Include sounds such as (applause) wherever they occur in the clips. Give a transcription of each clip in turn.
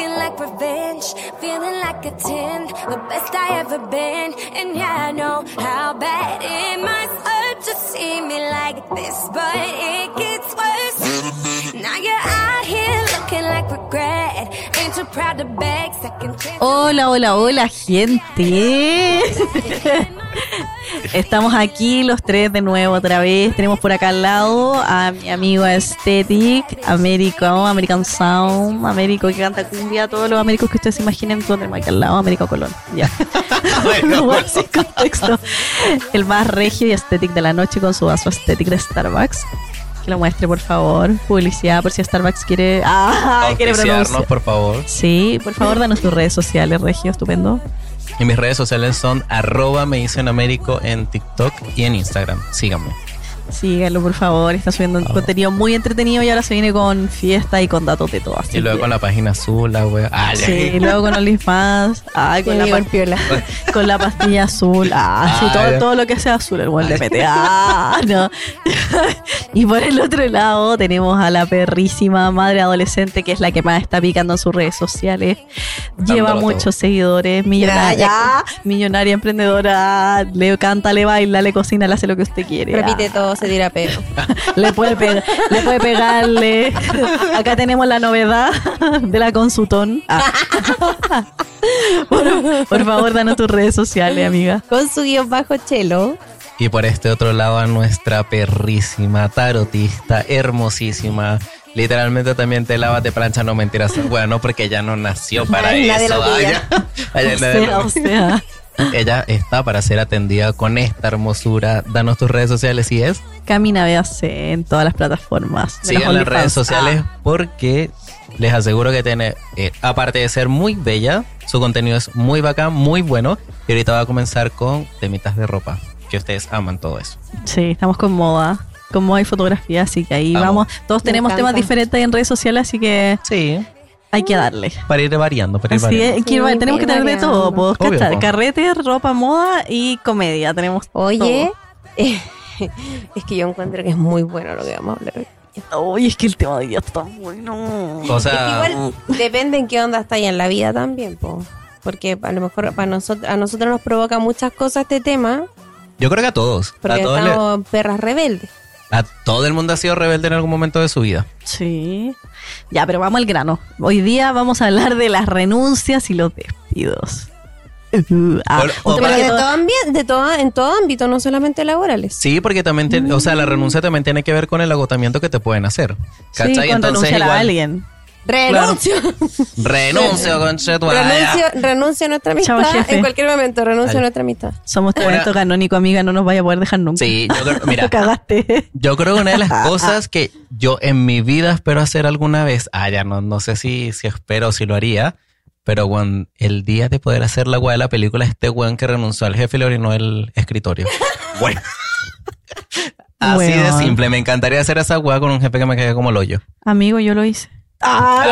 looking like revenge, feeling like a 10, the best I ever been. And yeah, I know how bad it must hurt to see me like this, but it gets worse. Now you're out here looking like regret, ain't too proud to beg second chance. Hola, hola, hola, gente. (laughs) Estamos aquí los tres de nuevo otra vez. Tenemos por acá al lado a mi amigo Aesthetic, Américo, American Sound, Américo que canta cumbia, todos los américos que ustedes se imaginen, todos tenemos aquí al lado, Américo Colón. Ya. (laughs) Igual, (laughs) sin contexto. El más regio y Aesthetic de la noche con su vaso Aesthetic de Starbucks. Que lo muestre, por favor. Publicidad por si Starbucks quiere. Ah, quiere por favor. Sí, por favor, danos tus redes sociales, Regio, estupendo. Y mis redes sociales son arroba me en TikTok y en Instagram. Síganme. Síganlo, por favor. Está subiendo un Oh. contenido muy entretenido y ahora se viene con fiesta y con datos de todo. así Y luego que- con la página azul, la wea. Ah. Sí, y luego con OnlyFans. Ay, con la, Igual pa- piola. (laughs) con la pastilla azul. Ah, sí, Ah, todo, ya. todo lo que sea azul, el buen le mete. Ah, no. (laughs) y por el otro lado tenemos a la perrísima madre adolescente, que es la que más está picando en sus redes sociales. Lleva Dándolo muchos todo. seguidores, millonaria, millonaria emprendedora, le canta, le baila, le cocina, le hace lo que usted quiere. Repite Ah. todo, se tira pelo. (laughs) Le puede, pegar, le puede pegarle. Acá tenemos la novedad de la consutón. Ah. (laughs) Por, por favor, danos tus redes sociales, amiga. Con su guion bajo chelo. Y por este otro lado a nuestra perrísima, tarotista, hermosísima. Literalmente también te lava, te plancha, no mentiras. Bueno, porque ella no nació para Ay, nadie eso. lo Ay, pilla. ay, O nadie sea, lo- o sea, Ella está para ser atendida con esta hermosura. Danos tus redes sociales y es. Camina, véase en todas las plataformas. Sigan los las redes sociales Ah, porque les aseguro que tiene, eh, aparte de ser muy bella, su contenido es muy bacán, muy bueno. Y ahorita va a comenzar con temitas de ropa, que ustedes aman todo eso. sí, estamos con moda. Con moda y fotografía, así que ahí Vamos. vamos. Todos Me tenemos temas diferentes en redes sociales, así que Sí, hay que darle. para ir variando, para ir Así variando. es, que Sí, tenemos que tener de todo, pues, Obvio, ¿cachai? po. Carrete, ropa, moda y comedia. Tenemos Oye, (laughs) es que yo encuentro que es muy bueno lo que vamos a hablar hoy. Uy, es que el tema de hoy día está bueno. O Es que sea, igual depende en qué onda está ahí en la vida también, po. Porque a lo mejor para nosotros, a nosotros nos provoca muchas cosas este tema, yo creo que a todos. A, porque todos le- estamos perras rebeldes. A todo el mundo ha sido rebelde en algún momento de su vida. Sí. Ya, pero vamos al grano. Hoy día vamos a hablar de las renuncias y los despidos. Uh, ah, O- o Pero de todo- de todo, en todo ámbito, no solamente laborales. Sí, porque también, tiene- o sea, la renuncia también tiene que ver con el agotamiento que te pueden hacer. sí, ¿Cachai? con renunciar a igual, alguien. Renuncio. renuncio, conchetumare. renuncio, renuncio a nuestra amistad. Chao, jefe. en cualquier momento, renuncio a nuestra amistad. Somos evento canónico, amiga, no nos vaya a poder dejar nunca. Sí, yo creo, mira, (laughs) cagaste. Yo creo que una de las (laughs) cosas que yo en mi vida espero hacer alguna vez, ah, ya no, no sé si, si espero o si lo haría, pero weón, el día de poder hacer la weá de la película, este weón que renunció al jefe y le orinó el escritorio. (laughs) Bueno. Así de simple, me encantaría hacer esa weá con un jefe que me quede como el hoyo. Amigo, yo lo hice. Ay.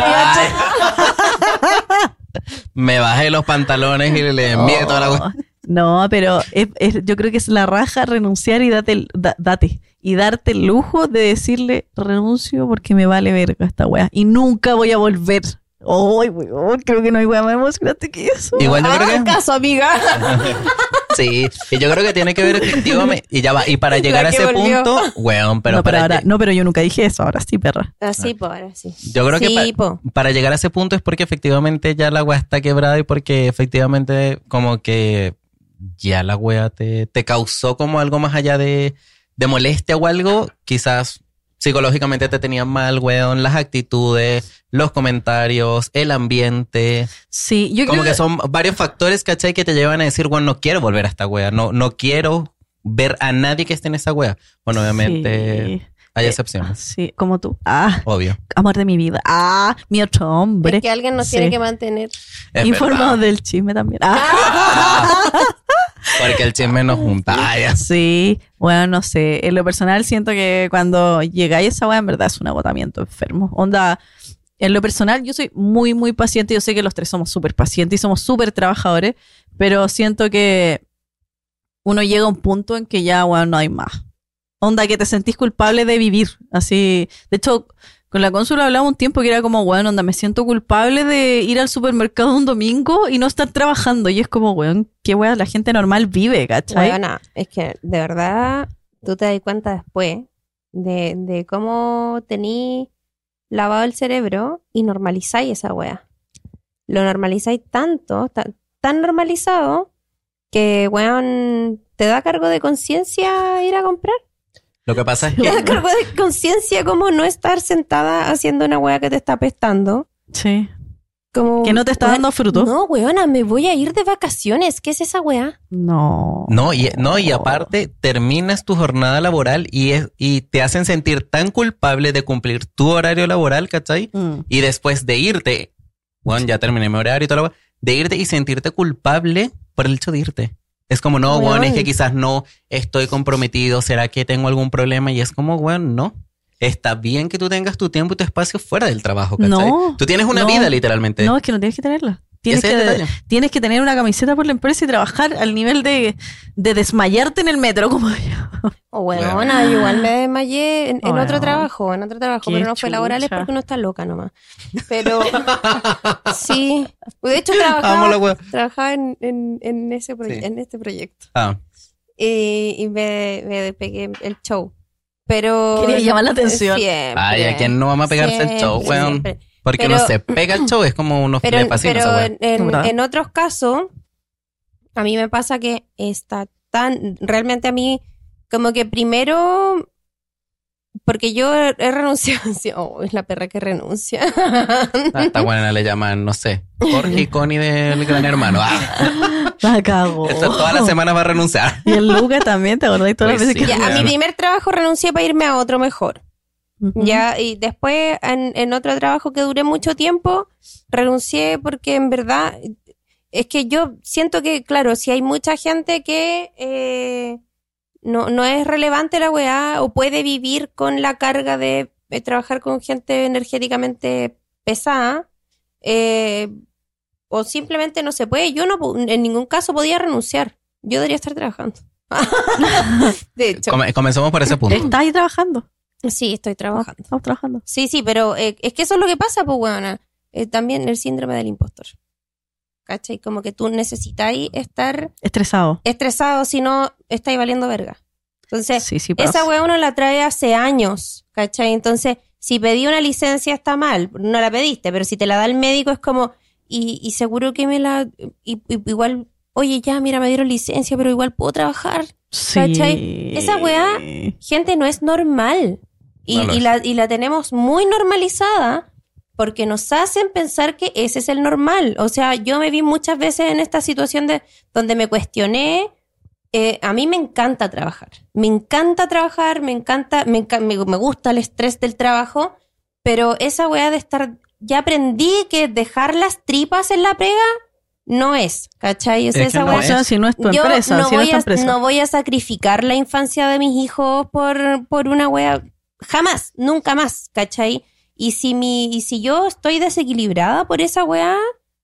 me bajé los pantalones y le envié toda la weá. No, pero es- es- yo creo que es la raja renunciar y date, el- da- date y darte el lujo de decirle renuncio porque me vale verga esta wea y nunca voy a volver. Ay, weón, creo que no hay wea más emocionante que eso. Igual yo creo Hagan que... caso, amiga. (laughs) Sí, y yo creo que tiene que ver efectivamente, y ya va, y para llegar a ese volvió. punto, weón, pero no, pero para ahora, no, pero yo nunca dije eso, ahora sí, perra. Así, po, ahora sí. Yo creo que Sí, pa- po. para llegar a ese punto es porque efectivamente ya la weá está quebrada y porque efectivamente como que ya la weá te, te causó como algo más allá de, de molestia o algo, quizás psicológicamente te tenían mal, weón, las actitudes, los comentarios, el ambiente, Sí, yo como creo que son varios factores, ¿cachai? Que te llevan a decir, bueno, no quiero volver a esta weá, no, no quiero ver a nadie que esté en esa weá. Bueno, obviamente Sí. hay Eh, excepciones, Sí, como tú. Ah, obvio. amor de mi vida. Ah, mi otro hombre. Es que alguien nos Sí. tiene que mantener. Es Informado verdad, del chisme también. Ah. (laughs) Porque el chisme nos junta. Ay, Sí, bueno, no sé. En lo personal siento que cuando llegáis a esa weá, en verdad es un agotamiento enfermo. Onda, en lo personal yo soy muy, muy paciente. Yo sé que los tres somos súper pacientes y somos súper trabajadores, pero siento que uno llega a un punto en que ya, weón, no hay más. Onda que te sentís culpable de vivir. Así. De hecho, con la cónsula hablaba un tiempo que era como, weón, onda, me siento culpable de ir al supermercado un domingo y no estar trabajando. Y es como, weón, qué weón, la gente normal vive, ¿cachai? Weona, es que de verdad tú te das cuenta después de, de cómo tení lavado el cerebro y normalizáis esa wea. Lo normalizáis tanto, ta- tan normalizado, que weón, te da cargo de conciencia ir a comprar. Lo que pasa es Te da que cargo de conciencia como no estar sentada haciendo una wea que te está apestando. Sí. Como, Que no te está weón, dando fruto. No, weona, me voy a ir de vacaciones. ¿Qué es esa wea? No. No, y, no, y aparte terminas tu jornada laboral y, es, y te hacen sentir tan culpable de cumplir tu horario laboral, ¿cachai? Mm. Y después de irte, bueno, ya terminé mi horario y todo lo de irte y sentirte culpable por el hecho de irte. Es como, no, bueno, es que Weón. quizás no estoy comprometido, ¿será que tengo algún problema? Y es como, bueno, no. Está bien que tú tengas tu tiempo y tu espacio fuera del trabajo, ¿cachai? No, Tú tienes una no. vida literalmente. No, es que no tienes que tenerla. Tienes que, detalle. tienes que tener una camiseta por la empresa y trabajar al nivel de, de desmayarte en el metro, como yo. Oh, weona, Weona. yo igual me desmayé en, otro trabajo, en otro trabajo, Qué pero no fue laboral, es porque uno está loca nomás. Pero (laughs) sí, de hecho trabajaba, trabajaba en, en, en ese Sí. en este proyecto Ah, y, y me, me pegué el show. Pero Quería llamar la atención. Siempre, Ay, ¿a quién no vamos a pegarse el show, weón? siempre. porque Pero- no se pega el show, es como unos Pero, fascina pero en otros casos, a mí me pasa que está tan, realmente a mí, como que primero, porque yo he, he renunciado, (laughs) sí, oh, es la perra que renuncia. Ah, Esta buena le llaman, no sé, Jorge y Connie del Gran Hermano. Ah, La cago. esta todas las semanas va a renunciar. Y el Luca también, ¿te acordás? Todas las Pues veces sí. que... Ya, a mi primer trabajo renuncié para irme a otro mejor. Ya, y después en, en otro trabajo que duré mucho tiempo, renuncié porque en verdad es que yo siento que, claro, si hay mucha gente que eh, no, no es relevante la weá o puede vivir con la carga de, eh, trabajar con gente energéticamente pesada, eh, o simplemente no se puede, yo no en ningún caso podía renunciar. Yo debería estar trabajando. (laughs) de hecho, Come- comenzamos por ese punto. ¿Estás ahí trabajando? sí, estoy trabajando. Estamos trabajando. Sí, sí, pero eh, es que eso es lo que pasa, pues, weona. Eh, también el síndrome del impostor. ¿Cachai? Como que tú necesitáis estar Estresado. estresado, si no, estáis valiendo verga. Entonces, Sí, sí, pasa. esa weá uno la trae hace años, ¿cachai? Entonces, si pedí una licencia está mal, no la pediste, pero si te la da el médico es como, y, y seguro que me la, y- y- igual, oye, ya, mira, me dieron licencia, pero igual puedo trabajar. Sí. ¿cachai? Esa weá- Gente, no es normal. Y, No y la, y la tenemos muy normalizada porque nos hacen pensar que ese es el normal. O sea, yo me vi muchas veces en esta situación de donde me cuestioné. eh, a mí me encanta trabajar. Me encanta trabajar, me encanta, me, enca- me, me gusta el estrés del trabajo, pero esa weá de estar. Ya aprendí que dejar las tripas en la pega no es, ¿cachai? O sea, Es que esa no weá- O sea, si no es tu yo empresa, no si no voy, es tu a, empresa. no voy a sacrificar la infancia de mis hijos por, por una wea. Jamás, nunca más, ¿cachai? Y si, mi, y si yo estoy desequilibrada por esa wea,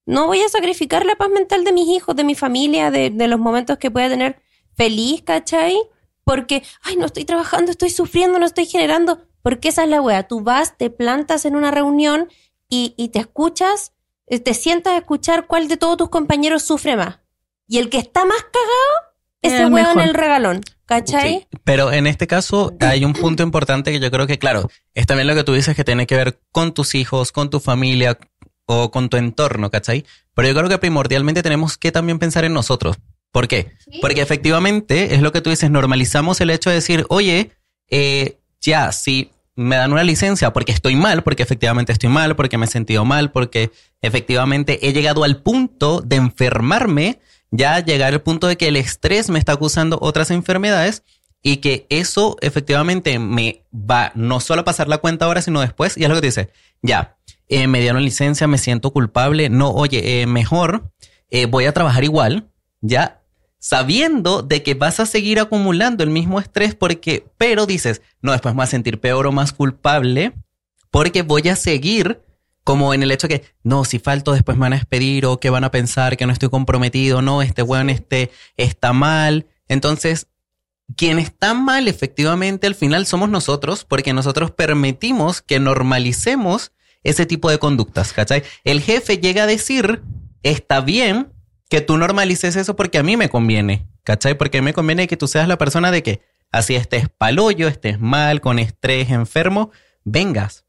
no voy a sacrificar la paz mental de mis hijos, de mi familia, de, de los momentos que pueda tener feliz, ¿cachai? Porque, ay, no estoy trabajando, estoy sufriendo, no estoy generando. Porque esa es la wea. Tú vas, te plantas en una reunión y, y te escuchas, eh, te sientas a escuchar cuál de todos tus compañeros sufre más. Y el que está más cagado es El el weón mejor. en el regalón. ¿Cachai? Sí, Pero en este caso hay un punto importante que yo creo que, claro, es también lo que tú dices que tiene que ver con tus hijos, con tu familia o con tu entorno, ¿cachai? Pero yo creo que primordialmente tenemos que también pensar en nosotros. ¿Por qué? Porque efectivamente es lo que tú dices, normalizamos el hecho de decir, oye, eh, ya, si me dan una licencia porque estoy mal, porque efectivamente estoy mal, porque me he sentido mal, porque efectivamente he llegado al punto de enfermarme, ya llegar al punto de que el estrés me está acusando otras enfermedades y que eso efectivamente me va no solo a pasar la cuenta ahora, sino después, y es lo que dice, ya, eh, me dieron licencia, me siento culpable, no, oye, eh, mejor eh, voy a trabajar igual, ya, sabiendo de que vas a seguir acumulando el mismo estrés porque, pero dices, no, después me voy a sentir peor o más culpable porque voy a seguir como en el hecho que, no, si falto después me van a despedir o que van a pensar que no estoy comprometido, no, este weón este, está mal. Entonces, quien está mal efectivamente al final somos nosotros porque nosotros permitimos que normalicemos ese tipo de conductas, ¿cachai? El jefe llega a decir, está bien que tú normalices eso porque a mí me conviene, ¿cachai? Porque a mí me conviene que tú seas la persona de que así estés palollo, estés mal, con estrés, enfermo, vengas.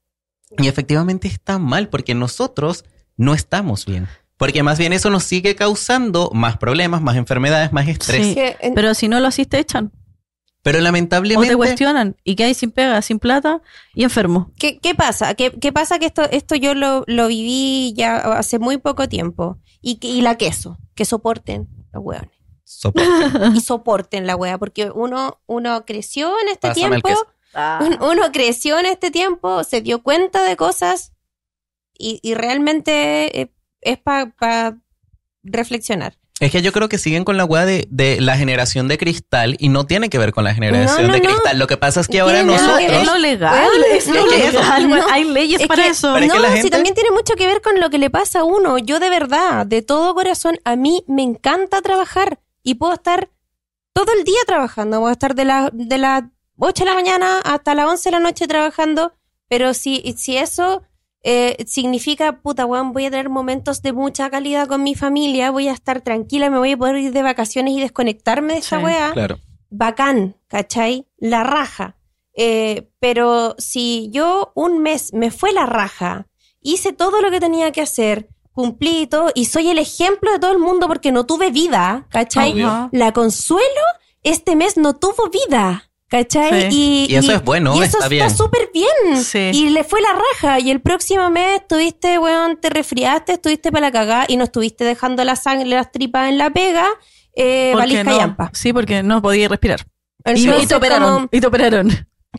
Y efectivamente está mal porque nosotros no estamos bien. Porque más bien eso nos sigue causando más problemas, más enfermedades, más estrés. Sí, pero si no lo hiciste, echan. Pero O lamentablemente... te cuestionan. Y que hay sin pega, sin plata y enfermo. ¿Qué, qué pasa? ¿Qué, qué pasa? Que esto, esto yo lo, lo viví ya hace muy poco tiempo. Y, y la queso, que soporten los hueones. Soporte. (laughs) Y soporten la hueá, porque uno, uno creció en este Pásame el tiempo, un- uno creció en este tiempo, se dio cuenta de cosas y, y realmente eh, es para reflexionar. Es que yo creo que siguen con la weá de, de la generación de cristal y no tiene que ver con la generación No, no, de no. cristal. Lo que pasa es que ahora nada que. Es nosotros... lo legal. Es lo no, legal. hay leyes Es para que- eso. No, que la si también tiene mucho que ver con lo que le pasa a uno. Yo de verdad, de todo corazón, a mí me encanta trabajar y puedo estar todo el día trabajando. Puedo estar de, la, de las 8 de la mañana hasta las 11 de la noche trabajando, pero si, si eso eh, significa, puta, weón, voy a tener momentos de mucha calidad con mi familia, voy a estar tranquila, me voy a poder ir de vacaciones y desconectarme de esa Sí, weá Claro. bacán, ¿cachai? La raja. Eh, pero si yo un mes me fue la raja, hice todo lo que tenía que hacer, cumplí todo, y soy el ejemplo de todo el mundo porque no tuve vida, ¿cachai? Obvio. La consuelo este mes no tuvo vida, ¿cachai? Sí. Y, Y eso es bueno, y eso está bien. súper bien. Sí. Y le fue la raja. Y el próximo mes estuviste, weón, te resfriaste, estuviste para la cagada y no estuviste dejando la sangre, las tripas en la pega, eh, valija no, y ampa. Sí, porque no podía respirar. Y, te operaron. como- Y te operaron.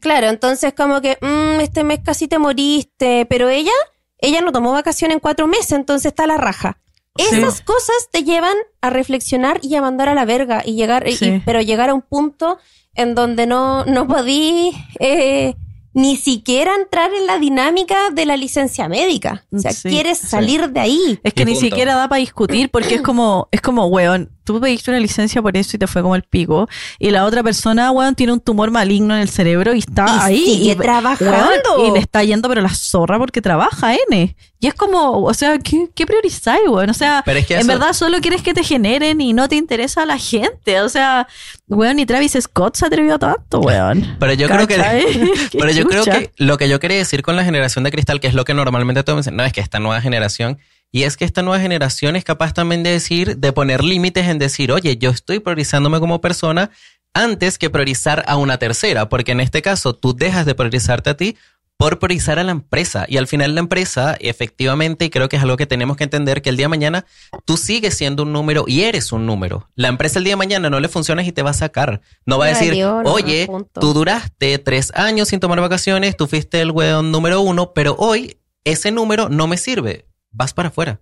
Claro, entonces como que, mm, este mes casi te moriste, pero ella, ella no tomó vacaciones en cuatro meses, entonces está la raja. Sí. Esas cosas te llevan a reflexionar y a mandar a la verga y llegar, Sí. y- pero llegar a un punto en donde no, no podí eh, ni siquiera entrar en la dinámica de la licencia médica. O sea, Sí, quieres sí. salir de ahí. Es que ni punto. siquiera da para discutir porque es como, es como, weón, tú pediste una licencia por eso y te fue como el pico. Y la otra persona, weón, tiene un tumor maligno en el cerebro y está Y ahí. sigue y, trabajando. weón, y le está yendo, pero la zorra porque trabaja, N. Y es como, o sea, ¿qué, qué priorizáis, weón? O sea, Pero es que en eso- verdad solo quieres que te generen y no te interesa a la gente. O sea, weón, ni Travis Scott se atrevió a tanto, weón. Pero yo creo que... (laughs) (laughs) Pero yo creo que lo que yo quería decir con la generación de cristal, que es lo que normalmente todos dicen, no, es que esta nueva generación, y es que esta nueva generación es capaz también de decir, de poner límites en decir, oye, yo estoy priorizándome como persona antes que priorizar a una tercera, porque en este caso tú dejas de priorizarte a ti por priorizar a la empresa. Y al final la empresa, efectivamente, y creo que es algo que tenemos que entender, que el día de mañana tú sigues siendo un número y eres un número. La empresa el día de mañana no le funciona y te va a sacar. No va a decir, no, oye, punto. tú duraste tres años sin tomar vacaciones, tú fuiste el weón número uno, pero hoy ese número no me sirve. Vas para afuera.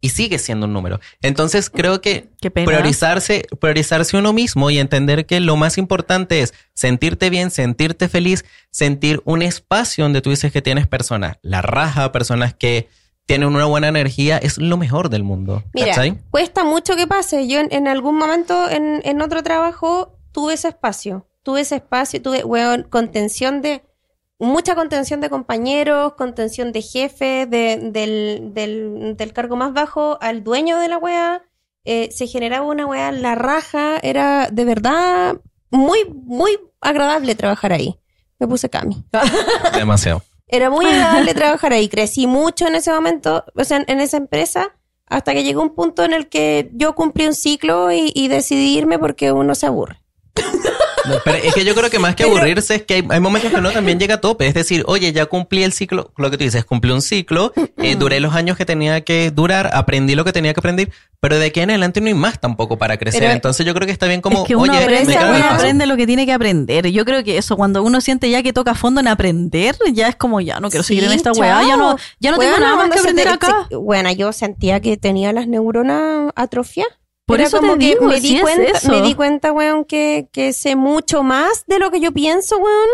Y sigue siendo un número. Entonces creo que (laughs) priorizarse, priorizarse uno mismo y entender que lo más importante es sentirte bien, sentirte feliz, sentir un espacio donde tú dices que tienes personas, la raja, personas que tienen una buena energía, es lo mejor del mundo. Mira, ¿cachai? cuesta mucho que pase. Yo en, en algún momento en, en otro trabajo tuve ese espacio. Tuve ese espacio, tuve, weón, contención de, mucha contención de compañeros, contención de jefe, de, del, del, del cargo más bajo al dueño de la wea. Eh, se generaba una wea, la raja, era de verdad muy, muy agradable trabajar ahí. Me puse cami. (laughs) Demasiado. Era muy agradable trabajar ahí. Crecí mucho en ese momento, o sea, en esa empresa, hasta que llegó un punto en el que yo cumplí un ciclo y, y decidí irme porque uno se aburre. No, pero es que yo creo que más que aburrirse es que hay, hay momentos que uno también llega a tope. Es decir, oye, ya cumplí el ciclo, lo que tú dices, cumplí un ciclo, eh, duré los años que tenía que durar, aprendí lo que tenía que aprender, pero de aquí en adelante no hay más tampoco para crecer. Pero- Entonces yo creo que está bien como, es que uno oye, aprende, me uno aprende lo que tiene que aprender. Yo creo que eso, cuando uno siente ya que toca fondo en aprender, ya es como ya no quiero seguir en esta chao. weá, ya no, ya no tengo nada más que aprender te- acá. se- bueno, yo sentía que tenía las neuronas atrofiadas. Por Era eso como te que digo, me di es cuenta, eso. me di cuenta, weón, que, que sé mucho más de lo que yo pienso, weón,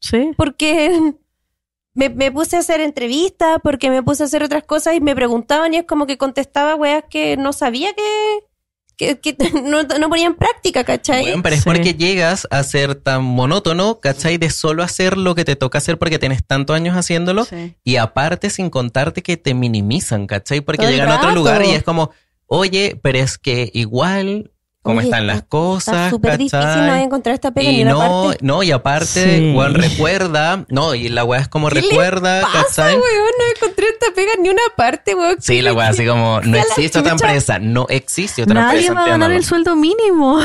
Sí. porque (laughs) me, me puse a hacer entrevistas, porque me puse a hacer otras cosas y me preguntaban y es como que contestaba weas que no sabía que, que, que (laughs) no, no ponía en práctica, ¿cachai? Bueno, pero es Sí. porque llegas a ser tan monótono, ¿cachai? De solo hacer lo que te toca hacer porque tienes tantos años haciéndolo. Sí. Y aparte, sin contarte que te minimizan, ¿cachai? Porque Todo llegan a otro lugar y es como, oye, pero es que igual, ¿cómo Oye, están está- las cosas? Está súper difícil no encontrar esta pega ni Y una no, parte. no, y aparte, Sí. weón, recuerda, no, y la weá es como ¿Qué le recuerda, pasa, ¿cachai? weón? No encontré esta pega ni una parte, weón. Sí, la weá así como, no existe otra empresa, no existe otra Nadie empresa. va a ganar el sueldo mínimo.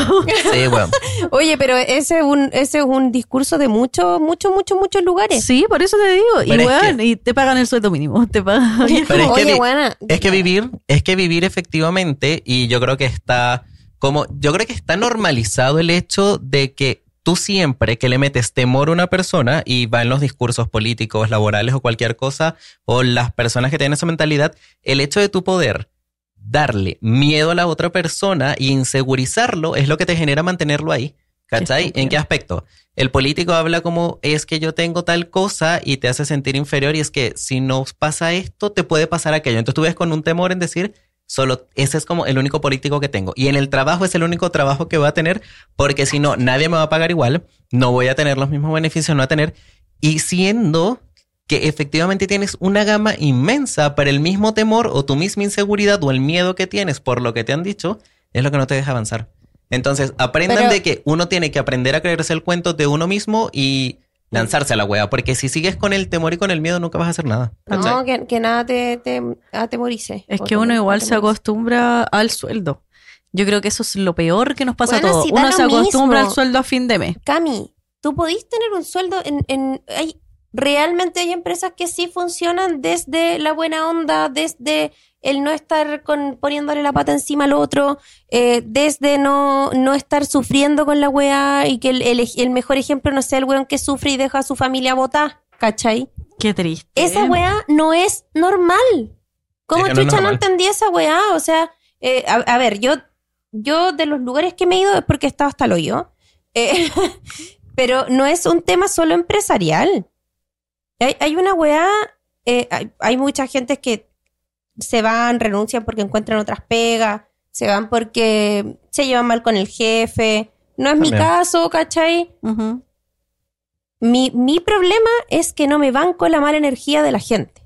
Sí, weón. (laughs) Oye, pero ese es un, ese es un discurso de muchos, muchos, muchos, muchos lugares. Sí, por eso te digo. Y, Pero weón, que- y te pagan el sueldo mínimo. Te pagan. Pero es (laughs) que Oye, buena. Es que vivir, es que vivir efectivamente, y yo creo que está como, yo creo que está normalizado el hecho de que tú siempre que le metes temor a una persona y va en los discursos políticos, laborales o cualquier cosa, o las personas que tienen esa mentalidad, el hecho de tu poder darle miedo a la otra persona y insegurizarlo es lo que te genera mantenerlo ahí. ¿Cachai? ¿En qué aspecto? El político habla como es que yo tengo tal cosa y te hace sentir inferior y es que si no pasa esto, te puede pasar aquello. Entonces tú ves con un temor en decir, solo ese es como el único político que tengo. Y en el trabajo es el único trabajo que voy a tener porque si no, nadie me va a pagar igual, no voy a tener los mismos beneficios, no voy a tener. Y siendo que efectivamente tienes una gama inmensa, pero el mismo temor o tu misma inseguridad o el miedo que tienes por lo que te han dicho es lo que no te deja avanzar. Entonces, aprendan Pero- de que uno tiene que aprender a creerse el cuento de uno mismo y lanzarse a la wea, porque si sigues con el temor y con el miedo nunca vas a hacer nada. No, que, que nada te, te atemorice. Es que uno igual se acostumbra al sueldo. Yo creo que eso es lo peor que nos pasa Bueno, a todos. si Uno se acostumbra mismo. al sueldo a fin de mes. Cami, tú podís tener un sueldo en... en hay, realmente hay empresas que sí funcionan desde la buena onda, desde el no estar con, poniéndole la pata encima al otro, eh, desde no, no estar sufriendo con la weá y que el, el, el mejor ejemplo no sea el weón que sufre y deja a su familia botar, ¿cachai? Qué triste. Esa weá no es normal. ¿Cómo Es que no es chucha no, normal. entendí esa weá? O sea, eh, a, a ver, yo, yo de los lugares que me he ido es porque he estado hasta el hoyo. Eh, (laughs) pero no es un tema solo empresarial. Hay, hay una weá, eh, hay, hay mucha gente que se van, renuncian porque encuentran otras pegas, se van porque se llevan mal con el jefe. No es mi caso, ¿cachai? Mi, mi problema es que no me banco la mala energía de la gente.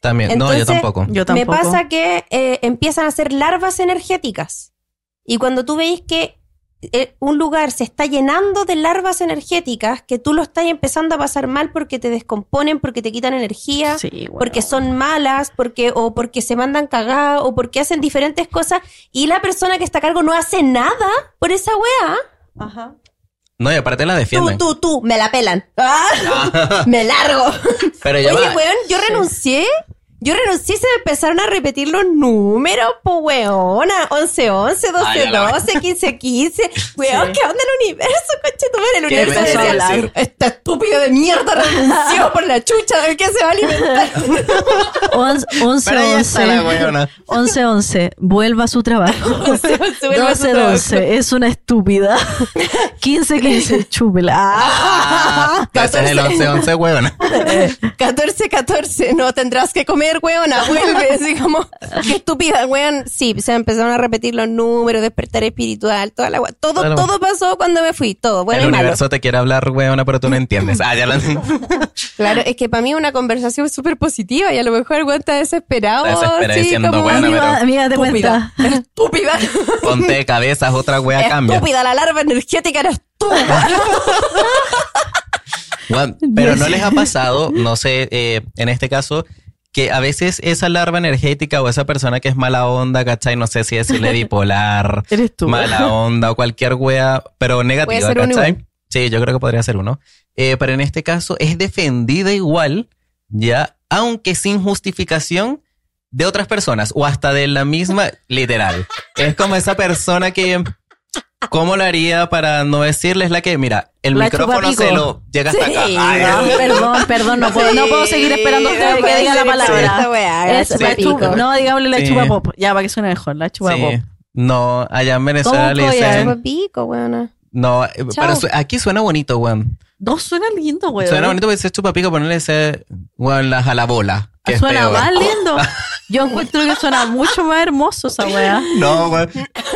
También, no, yo Entonces, tampoco. Yo Me pasa que eh, empiezan a ser larvas energéticas. Y cuando tú veis que un lugar se está llenando de larvas energéticas, que tú lo estás empezando a pasar mal porque te descomponen, porque te quitan energía, Sí, porque son malas, porque o porque se mandan cagadas, o porque hacen diferentes cosas, y la persona que está a cargo no hace nada por esa weá. Ajá. No, y aparte la Tú, defienden. tú, tú, me la pelan. ¡Ah! (laughs) me largo. Pero ya Oye, va. weón, yo renuncié. Yo renuncié y se me empezaron a repetir los números, po, weona. 11, 11, 12, Ay, a la 12, 15, 15. Weón, Sí. ¿qué onda el universo, coche? Madre, el ¿Qué universo empezó a decía, hablar? Este estúpido de mierda renunció (laughs) por la chucha del que se va a alimentar. (laughs) 11, 11, Pero ahí está la 11. weona. 11, 11. Vuelva a su trabajo. (laughs) Se vuelve a su 12, trabajo. 12. Es una estúpida. 15, 15. Chúpela. Ah, Ese es el 11-11, weona. 14, 14, no tendrás que comer, weona, vuelve, (laughs) así como, qué estúpida, weón. Sí, se empezaron a repetir los números, despertar espiritual, toda la. Todo, Claro. todo pasó cuando me fui, todo, bueno el y malo. universo te quiere hablar, weona, pero tú no entiendes. Ah, ya lo (laughs) Claro, es que para mí una conversación súper positiva y a lo mejor el weón está desesperado. Desesperado así diciendo, como, weona, Amiga, pero- amiga, te cuenta. estúpida, estúpida. Ponte de cabezas, otra wea cambia. Estúpida, la larva energética eres tú. Weón, pero no les ha pasado, no sé, eh, en este caso, que a veces esa larva energética o esa persona que es mala onda, ¿cachai? No sé si decirle (laughs) bipolar, Eres tú. mala onda o cualquier wea, pero negativa, ser ¿cachai? Sí, yo creo que podría ser uno. Eh, pero en este caso es defendida igual, ya, aunque sin justificación de otras personas o hasta de la misma, literal. Es como esa persona que, ¿cómo lo haría para no decirles la que, mira, el La micrófono se lo llega hasta Sí. acá. Ay, perdón, perdón, no puedo, no puedo seguir esperando Sí, que, no que puede diga la palabra. Es la chupa- no, digámosle la Sí. chupa pop. Ya, para que suene mejor, la chupa Sí. pop. No, allá en Venezuela ¿Cómo le dicen. Chupa pico, weona. No, eh, Chao. pero su- aquí suena bonito, weón. No suena lindo, güey. Suena bonito porque dice chupapico, pero no le dice, weón, la jalabola. Que es suena peor. más (laughs) lindo. Yo encuentro que suena mucho más hermoso esa weá. No, weón.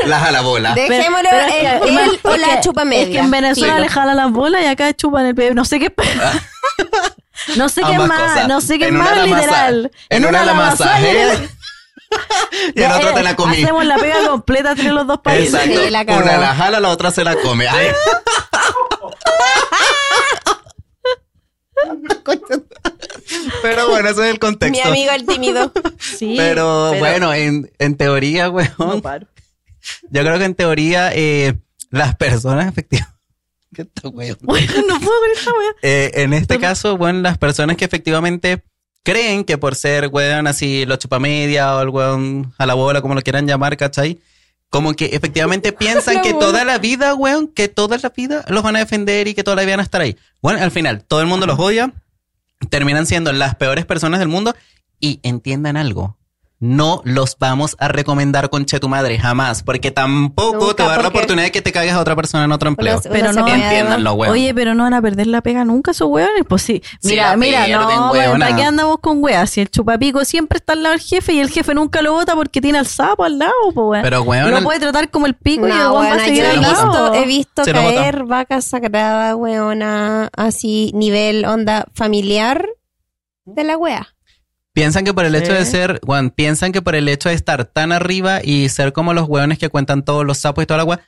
Las a la bola. Dejémoslo Pero es que- en él es o la que- chupa media. Es que en Venezuela Filo. le jala las bolas y acá chupan el bebé. No sé qué es (laughs) peor. No sé qué más, cosas. no sé qué es En una más la masa- literal. En una la masajea (laughs) y en otra te la comí. Hacemos la pega completa entre los dos países. Exacto. La. Una la jala, la otra se la come. Ay. (laughs) Pero bueno, ese es el contexto. Mi amigo el tímido. Sí, pero, bueno, en, en teoría, weón. no paro. Yo creo que en teoría, eh, las personas efectivamente. ¿Qué está, weón? Bueno, no puedo con esta. Eh, en este caso, bueno, las personas que efectivamente creen que por ser, weón, así, los chupamedia o el weón a la bola, como lo quieran llamar, ¿cachai? Como que efectivamente (laughs) piensan que toda la vida, weón, que toda la vida los van a defender y que toda la vida van a estar ahí. Bueno, al final, todo el mundo los odia, terminan siendo las peores personas del mundo y entiendan algo. No los vamos a recomendar con che tu madre, jamás, porque tampoco Nunca, te va a dar la oportunidad de que te cagues a otra persona en otro empleo. Pero se no- Entiéndanlo, weón. Oye, pero no van a perder la pega nunca esos weones. Pues sí. Mira, mira, pierden, no, weón, ¿para qué andamos con weas? Si el chupapico siempre está al lado del jefe y el jefe nunca lo vota porque tiene al sapo al lado, pues weón. Pero, weón, Lo el- puede tratar como el pico y el No, weón va a weona, seguir yo he al lado. visto, he visto Se lo caer vaca sagrada, weona, así, nivel, onda, familiar de la wea. Piensan que por el hecho de Sí. ser, Juan, piensan que por el hecho de estar tan arriba y ser como los hueones que cuentan todos los sapos y toda la agua,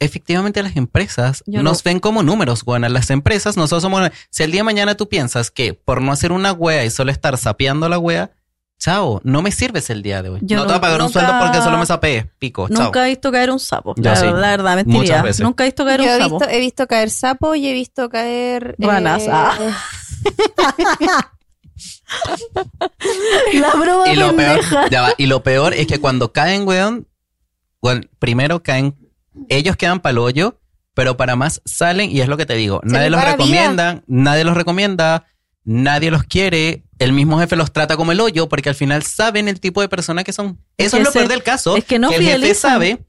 efectivamente las empresas Yo nos no- ven como números, Juan. Las empresas, nosotros somos... Si el día de mañana tú piensas que por no hacer una wea y solo estar sapeando la wea, chao, no me sirves el día de hoy. Yo no te voy a pagar un nunca- sueldo porque solo me sapeé. Pico, chao. Nunca he visto caer un sapo. Yo la, sí. la verdad, Muchas mentiría. veces. Nunca he visto caer Yo un he sapo. visto, he visto caer sapo y he visto caer... Ranas, eh, ah. (laughs) (laughs) (laughs) La broma Y lo peor, pendeja. ya va, y lo peor es que cuando caen, weón, weón, primero caen, ellos quedan pa'l hoyo, pero para más salen, y es lo que te digo, Se nadie los recomienda, nadie los recomienda, nadie los quiere, el mismo jefe los trata como el hoyo, porque al final saben el tipo de persona que son. Es Eso es lo peor del caso, es que no el jefe sabe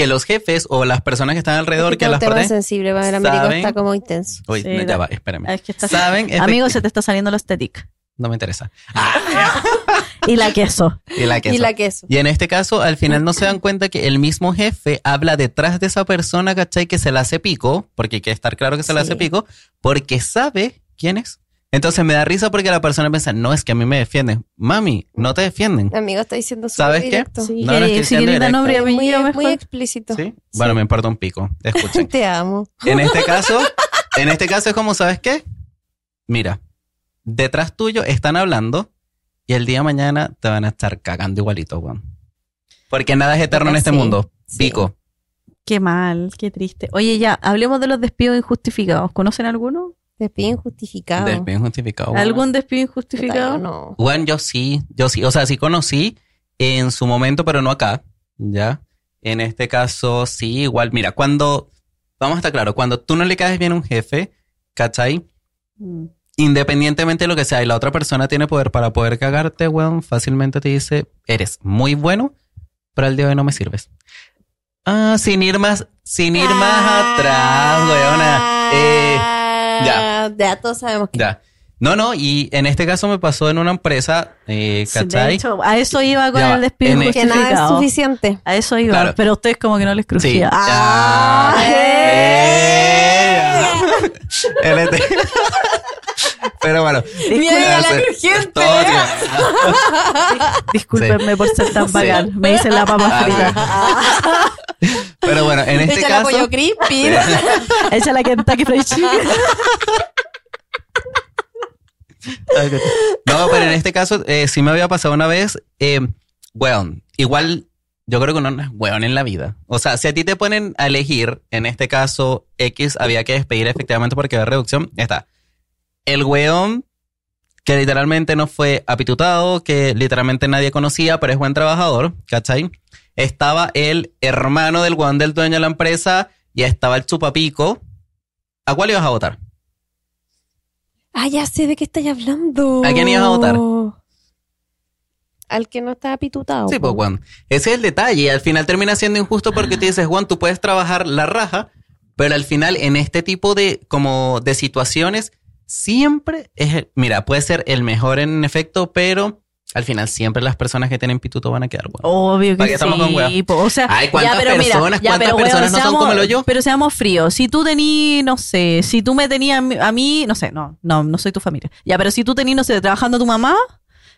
que los jefes o las personas que están alrededor, Este que es un las partes... sensible, el Américo saben- está como intenso. Uy, Sí, ya la- va, espérame. Es que está- Saben, Amigo, se te está saliendo la estética. no me interesa. (laughs) Y la queso. Y la queso. Y la queso. Y en este caso, al final no se dan cuenta que el mismo jefe habla detrás de esa persona, ¿cachai? Que se la hace pico, porque hay que estar claro que se la Sí. hace pico, porque sabe quién es. Entonces me da risa porque la persona piensa, no, es que a mí me defienden. Mami, no te defienden. Amigo, está diciendo súper ¿Sabes qué? directo. Sí, No, no, es que que, si directo. nombre muy, explícito. ¿Sí? Bueno, me importa un pico. Escuchen. (laughs) Te amo. En este caso, en este caso es como, ¿sabes qué? Mira, detrás tuyo están hablando y el día de mañana te van a estar cagando igualito, weón. Porque nada es eterno en este Sí, mundo. sí. Pico. Qué mal, qué triste. Oye, ya, hablemos de los despidos injustificados. ¿Conocen alguno? Despido injustificado. Despido injustificado. weón. ¿Algún despido injustificado? no. Bueno, yo sí, yo sí, o sea, sí conocí en su momento, pero no acá, ¿ya? En este caso, sí, igual, mira, cuando, vamos a estar claro, cuando tú no le caes bien a un jefe, ¿cachai? Mm. Independientemente de lo que sea, y la otra persona tiene poder para poder cagarte, weón, fácilmente te dice, eres muy bueno, pero al día de hoy no me sirves. Ah, sin ir más, sin ir más atrás, weona. Eh, ya. Ya, todos sabemos que. ya. No, no, y en este caso me pasó en una empresa, eh, Sí, De ¿cachai? hecho, a eso iba con Ya el despido en- Que nada es suficiente. A eso iba, Claro. pero a ustedes como que no les Sí. crujía. Ah, eh. En este- (laughs) Pero bueno. Mira, la crujiente. Discúlpenme por ser tan Sí. bacán. Me dicen la papa Ah, frita. Pero bueno, en este Échale caso. pollo crispy. Echa (laughs) la Kentucky Fried Chicken. No, pero en este caso eh, sí me había pasado una vez. Eh, weón, igual yo creo que uno no es weón en la vida. O sea, si a ti te ponen a elegir, en este caso X había que despedir efectivamente porque había reducción, está. El weón que literalmente no fue apitutado, que literalmente nadie conocía, pero es buen trabajador, ¿cachai? Estaba el hermano del weón del dueño de la empresa y estaba el chupapico. ¿A cuál ibas a votar? Ah, ya sé de qué estáis hablando. ¿A quién ibas a votar? Al que no está apitutado. Sí, pues, Juan. Ese es el detalle. Al final termina siendo injusto porque te dices, Juan, tú puedes trabajar la raja, pero al final en este tipo de, como de situaciones, siempre es, el- mira, puede ser el mejor en efecto, pero al final siempre las personas que tienen pituto van a quedar buenas. Obvio ¿Para que con sí. weas? po. O sea, Ay, ¿cuántas ya, pero mira, personas, ya, cuántas pero, personas weón, no son como lo yo? Pero seamos fríos. Si tú tenías, no sé, si tú me tenías a mí- no sé, no, no, no soy tu familia. Ya, pero si tú tenías, no sé, trabajando a tu mamá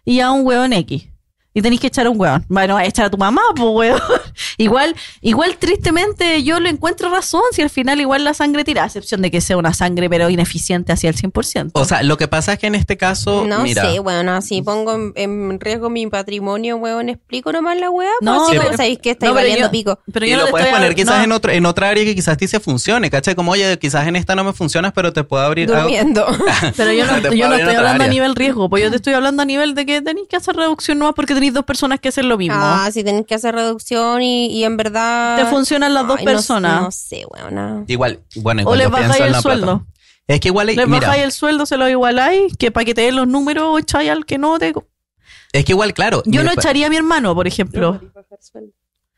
y a un weón X. Y tenés que echar a un weón. Bueno, echar a tu mamá, pues weón. (laughs) igual, igual tristemente yo lo encuentro razón si al final igual la sangre tira, a excepción de que sea una sangre pero ineficiente hacia el 100%. O sea, lo que pasa es que en este caso, No mira, sé, weón, si pongo en, en riesgo mi patrimonio, weón, explico nomás la weá. No, sí, pero- pero sabéis que estáis no, pero valiendo yo- pico. pero y yo no lo puedes estoy poner quizás no. en, otro, en otra área que quizás a ti se funcione, ¿cachai? Como, oye, quizás en esta no me funcionas, pero te puedo abrir... Durmiendo. (laughs) Pero yo no, (laughs) yo no estoy hablando a nivel riesgo, pues yo te estoy hablando a nivel de que tenéis que hacer reducción nomás porque tenéis dos personas que hacen lo mismo. Ah, si tenés que hacer reducción y, y en verdad. Te funcionan las dos Ay, no- personas. No, sé, weón. Igual, bueno, o igual les yo pienso bajáis en el la plata. sueldo. Es que igual, Les mira, bajáis el sueldo, se lo igualáis, que para que te den los números echáis al que no te... es que igual, claro. Yo no echaría a mi hermano, por ejemplo.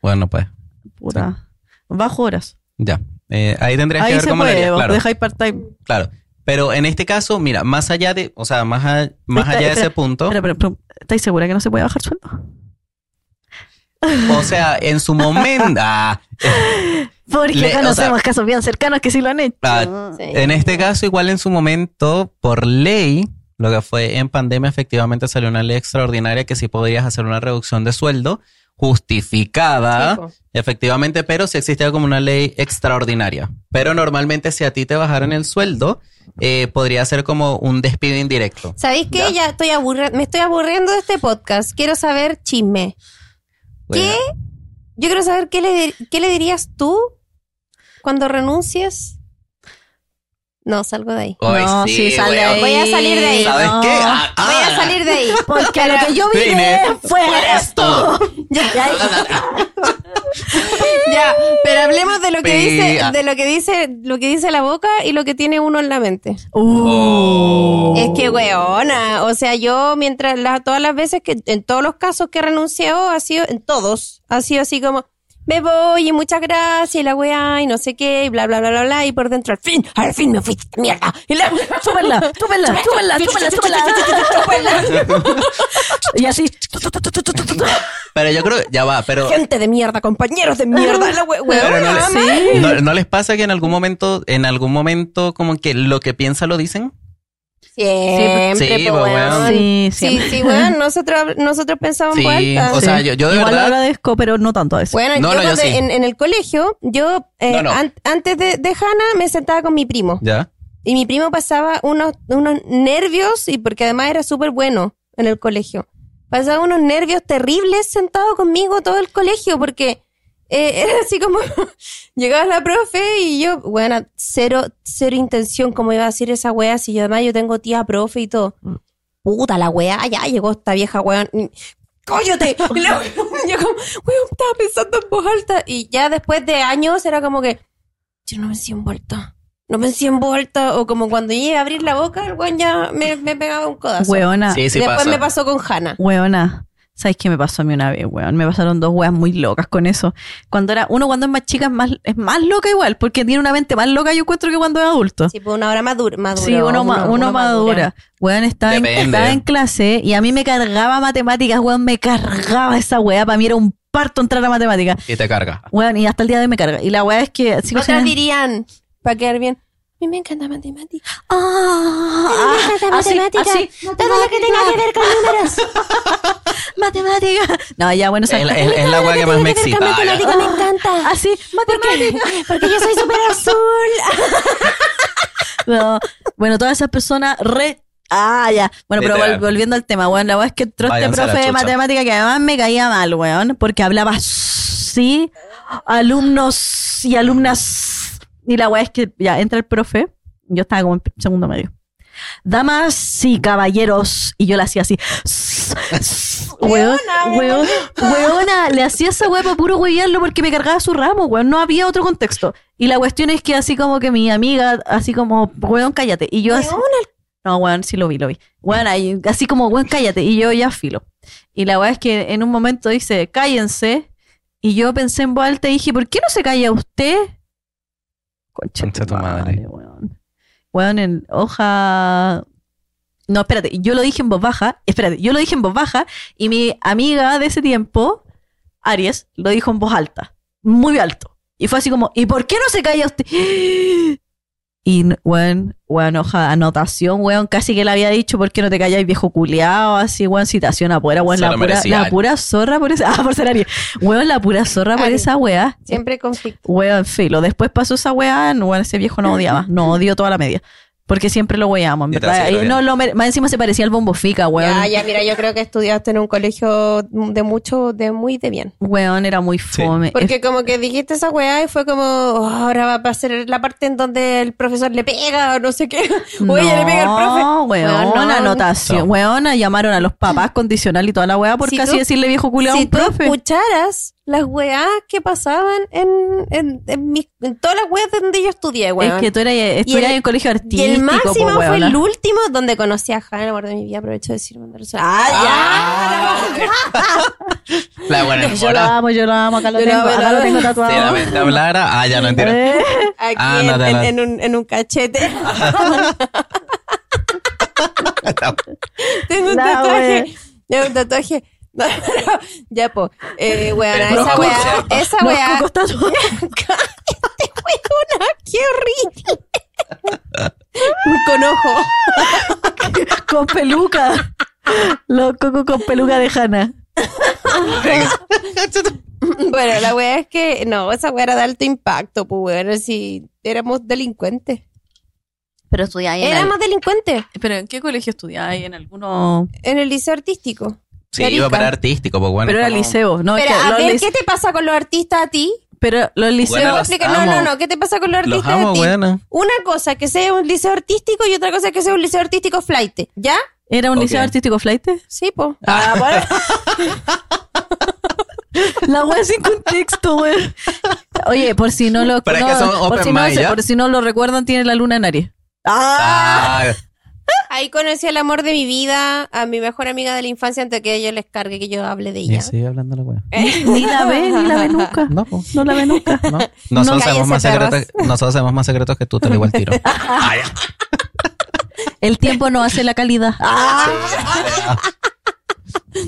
Bueno, pues, Puta. Bajo horas. ya. Eh, ahí tendrías que Ahí ver se cómo lo puede, harías, o claro. dejáis part-time. Claro. Pero en este caso, mira, más allá de, o sea, más, a- más allá de ese punto, Espera, pero, pero, ¿estáis segura que no se puede bajar sueldo? o sea, en su momento, (laughs) ah, Porque Le- o conocemos sea- casos bien cercanos que sí lo han hecho. ah, Sí. en este caso, igual en su momento, por ley, lo que fue en pandemia, efectivamente salió una ley extraordinaria que sí podrías hacer una reducción de sueldo justificada, efectivamente, pero sí existía como una ley extraordinaria. Pero normalmente si a ti te bajaran el sueldo, eh, podría ser como un despido indirecto. ¿Sabéis qué? Ya. Ya estoy aburri- me estoy aburriendo de este podcast. Quiero saber chisme. Bueno, Yo quiero saber qué le, qué le dirías tú cuando renuncies. No, salgo de ahí. No, sí, sale weón. ahí. Voy a salir de ahí. ¿Sabes No. qué? Ah, ah. Voy a salir de ahí. Porque lo que yo vi Vine fue por esto. (laughs) Ya, ya, (laughs) pero hablemos de lo que Pía. dice, de lo que dice, lo que dice la boca y lo que tiene uno en la mente. Oh. Uh. Es que weona, o sea, yo mientras la- todas las veces que, en todos los casos que he renunciado, ha sido, en todos, ha sido así como, me voy y muchas gracias y la weá y no sé qué y bla bla bla bla bla y por dentro, al fin, al fin me fuiste mierda. Y la Chúpenla, (laughs) chúpenla, chúpenla, chúpenla, chúpenla. (laughs) Y así. Pero yo creo, ya va, pero, Gente de mierda, compañeros de mierda, la we- pero no, weona, les, Sí. no, ¿no les pasa que en algún momento, en algún momento, como que lo que piensa lo dicen? Siempre, Sí, po, pues, weón. Sí, Sí, sí, weón, nosotros, nosotros pensamos en Sí, o sea, yo, yo de Igual lo verdad, agradezco, pero no tanto a veces. Bueno, No, yo, no, yo cuando- sí. en, en el colegio, yo eh, No, no. an- antes de, de Hannah me sentaba con mi primo. ya, Y mi primo pasaba unos, unos nervios, y porque además era súper bueno en el colegio. Pasaba unos nervios terribles sentado conmigo todo el colegio, porque eh, era así como, (laughs) llegaba la profe y yo, bueno, cero, cero intención como iba a decir esa wea, si yo además yo tengo tía profe y todo. Puta la wea, ya llegó esta vieja wea. ¡Cállate! (laughs) Y la- (laughs) yo como, weón, estaba pensando en voz alta. Y ya después de años era como que, yo no me siento envuelta. No me siento envuelta. O como cuando llegué a abrir la boca, el weón ya me, me pegaba un codazo. Weona, sí, sí después pasa. me pasó con Hannah. weona. ¿Sabes qué me pasó a mí una vez, weón? Me pasaron dos weas muy locas con eso. Cuando era, uno cuando es más chica es más, es más loca igual, porque tiene una mente más loca yo encuentro que cuando es adulto. Sí, pues una hora madura. madura Sí, uno, ma- uno madura. Weón, estaba en, Depende. estaba en clase y a mí me cargaba matemáticas, weón, me cargaba esa wea. Para mí era un parto entrar a matemáticas. y te carga. Weón, y hasta el día de hoy me carga. Y la wea es que... sin- dirían, para quedar bien, mí me encanta matemáticas. Ah, me encanta así, matemáticas. así, Todo lo que tenga que ver con números. (laughs) matemáticas. No, ya, bueno, o sea, Es, la- es- la weá que más me excita. con matemáticas, me encanta. así, matemáticas. Porque yo soy súper azul. (laughs) No, bueno, todas esas personas re... Ah, ya. Bueno, pero vol- volviendo al tema, weón, la weá es que entró este profe de matemática que además me caía mal, weón, porque hablaba sí, alumnos y alumnas. Y la weá es que ya entra el profe, yo estaba como en segundo medio. Damas y caballeros, y yo le hacía así. Weón, weón, weona, le hacía esa weá para puro huevearlo porque me cargaba su ramo, weón, no había otro contexto. Y la cuestión es que así como que mi amiga, así como, weón, cállate. Y yo así, no, weón, sí lo vi, lo vi. Weón, ahí, así como, weón, cállate. Y yo ya filo. Y la weá es que en un momento dice, cállense. Y yo pensé en voz alta y dije, ¿por qué no se calla usted? Concha, Concha tu madre. weón. weón, en hoja... No, espérate, yo lo dije en voz baja, espérate, yo lo dije en voz baja y mi amiga de ese tiempo, Aries, lo dijo en voz alta, muy alto. Y fue así como, ¿y por qué no se calla usted? Y, weón, weón, hoja de anotación, weón, casi que le había dicho, ¿por qué no te callas, viejo culiao? Así, weón, citación afuera, weón, Se la pura, la pura zorra por esa, (laughs) ah, por ser Aries. Weón, la pura zorra por esa weá. Siempre conflicto. Weón, filo. Después pasó esa weá, no, weón, ese viejo no (laughs) odiaba. No odió toda la media. Porque siempre lo weamos, en verdad. Y no, lo más encima se parecía al bombo fica, weón. Ya, ya, mira, yo creo que estudiaste en un colegio de mucho, de muy de bien. Weón, era muy fome. Porque como que dijiste esa weá y fue como, oh, ahora va a ser la parte en donde el profesor le pega o no sé qué. (laughs) O ella le pega al profe. No, weón, Weón, no. anotación. No. Weón, llamaron a los papás condicional y toda la weá por Si casi tú- decirle viejo culiao a si un tú profe. escucharas las weás que pasaban en, en, en, mis- en todas las weas donde yo estudié, weón. Es que tú eras, estudiabas en colegio y artístico, el máximo po, fue el último donde conocí a Hannah, el amor de mi vida. Aprovecho de decir. ¡Ah, (laughs) La buena Yo lo amo, yo lo amo. Acá lo Yo tengo, acá lo tengo Si la tatuado. mente hablara. Ah, ya no entiendo. Eh, ya! Aquí Ah, en, no en- un, en un cachete. (laughs) Tengo un tatuaje. Tengo un tatuaje. (laughs) Ya, po. Eh, weona, esa weá, esa weá. Este (laughs) weona, qué horrible. Con ojo. (laughs) con peluca. Los cocos con peluca de Hanna. Bueno, la weá es que, no, esa weá era de alto impacto, pues weón, si éramos delincuentes. Pero estudiáis en Éramos delincuentes ¿Pero en qué colegio estudiáis? ¿En alguno? en el liceo artístico. Sí, Arica. iba para artístico, pues bueno. pero era como- liceo, ¿no? es Pero que a ver, ¿qué te pasa con los artistas a ti? Pero los liceos... Bueno, los Explica- no, no, no, ¿qué te pasa con los Los artistas amo, a ti? Una cosa que sea un liceo artístico y otra cosa que sea un liceo artístico flight, ¿ya? ¿Era un liceo artístico flight? Sí, po. Ah, bueno. (laughs) La wea sin contexto, wey. Oye, por si no lo no, que son por, si no, por si no lo recuerdan, tiene la luna en Aries. Ah, Ahí conocí el amor de mi vida, a mi mejor amiga de la infancia, antes que ella les cargue que yo hable de y ella. sigue hablando la wea. Ni la ve, ni la ve nunca. No. No la ve nunca. No. Nosotros, cállese, sabemos más secretos, nosotros sabemos más secretos que tú, te lo igual tiro. Ah. El tiempo no hace la calidad.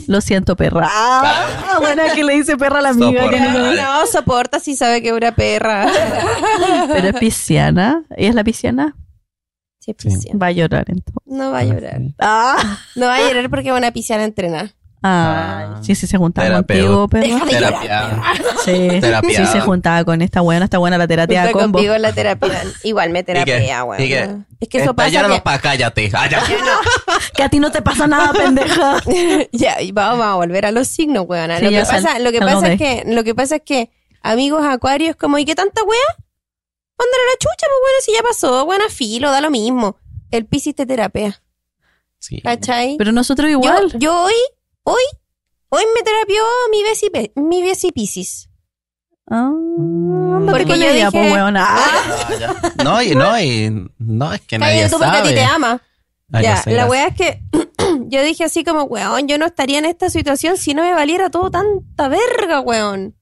Lo siento, perra. Ah, buena que le dice perra a la amiga. que no- No, soporta si sabe que es una perra. Pero es pisciana. ¿Ella es la pisciana? Sí. Va a llorar entonces. No va a llorar. Ah, (laughs) No va a llorar porque es una pisciana entrenada. Ah. sí, sí se juntaba contigo, de Terapia. Sí, (laughs) Terapia. sí se juntaba con esta buena, esta buena la terapia Junto combo. contigo la terapia. Igual me terapia, ¿Y weón. qué? ¿Y qué? Es que eso pasa llorando que... pa' cállate. Ah, ya. (laughs) Que a ti no te pasa nada, pendeja. ya, y vamos a volver a los signos, weón. Sí, lo, que ya pasa, lo que pasa es que, lo que pasa es que, amigos acuarios, como, ¿y qué tanta wea? Mándale la chucha, pues bueno, si ya pasó, buena filo, da lo mismo. El piscis te terapea, Sí. ¿cachai? Pero nosotros igual. yo hoy, hoy, hoy me terapió mi besi, mi besi piscis. Ah, Porque yo dije- pues, weona. Ah, ya. No, y no, y no, es que nadie tú porque a ti sabe. te ama. Ah, ya, sé, la wea es que (clears throat) yo dije así como, weón, yo no estaría en esta situación si no me valiera todo tanta verga, weón.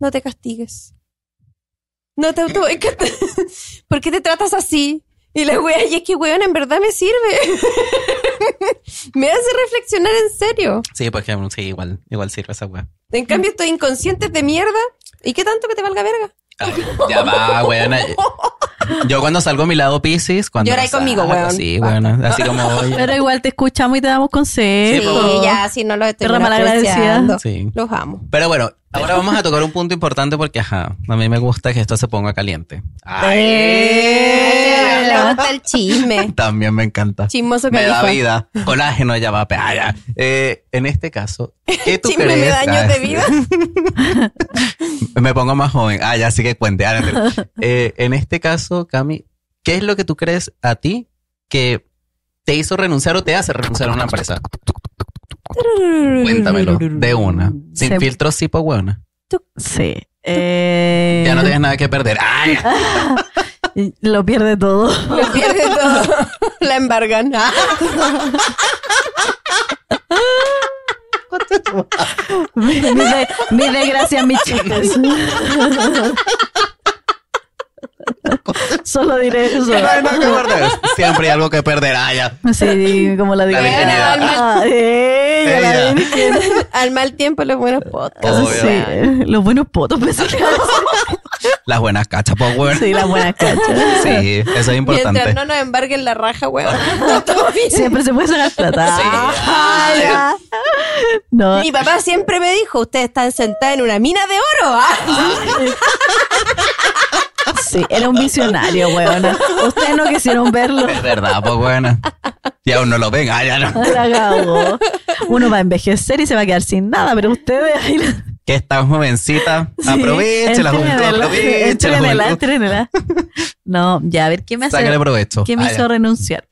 No te castigues. No te auto... (laughs) ¿Por qué te tratas así? Y la wea, y es que, weón, en verdad me sirve. (laughs) me hace reflexionar en serio. Sí, pues que sí, igual, igual sirve esa weá. En cambio, estoy inconsciente de mierda. ¿Y qué tanto que te valga verga? Ay, ya va, weón. Yo cuando salgo a mi lado Pisces, cuando. Llora conmigo, weón. Sí, weón. Así como, (laughs) oye. Pero igual te escuchamos y te damos Sí, consejos. ya, sí, no lo estoy menospreciando. Sí. Los amo. Pero bueno, ahora vamos a tocar un punto importante porque, ajá, a mí me gusta que esto se ponga caliente. Eh, Le gusta el chisme. (laughs) También me encanta. Chismoso Me da vida. Colágeno ya va. Ah, ya. Eh, en este caso, ¿qué tú Chisme crees? me da años Ah, de vida. (laughs) Me pongo más joven. Ah, ya sí que cuente. Ah, mentira. Eh, en este caso, Cami, ¿qué es lo que tú crees a ti que te hizo renunciar o te hace renunciar a una empresa? Cuéntamelo de una. Sin Se- filtros, sí, pues buena. Sí. Eh, Ya no tienes nada que perder. Ay, (laughs) Lo pierde todo. Lo pierde todo. La embargan. (laughs) mi, mi de- mi desgracia, mis chistes. (laughs) Solo diré eso. No hay nada que perder. Siempre hay algo que perder. Ah, ya. Sí, como la de La virginidad. Ah, la Ella. (laughs) (laughs) Al mal tiempo, los buenos podcasts. Obvio. Sí, los buenos potos, decir. (laughs) Las buenas cachas, pues, weón. Sí, las buenas cachas. Sí, eso es importante. Mientras no nos embarguen la raja, weón. Siempre se puede sacar plata. Sí. Ah. No, Mi papá siempre me dijo, ustedes están sentados en una mina de oro. ¿ah?". sí, era un visionario, weona. Ustedes no quisieron verlo. Es verdad, pues, buena. Y aún no lo ven. Ah, ya no. (laughs) Uno va a envejecer y se va a quedar sin nada, pero ustedes ahí la- Que están jovencita. Sí, Aproveche la juventud. entrénela, Aproveche la entrénela, juventud. entrénela. No, ya, a ver, ¿qué me hace? Sácale provecho. ¿Qué me Ah, ya. hizo renunciar?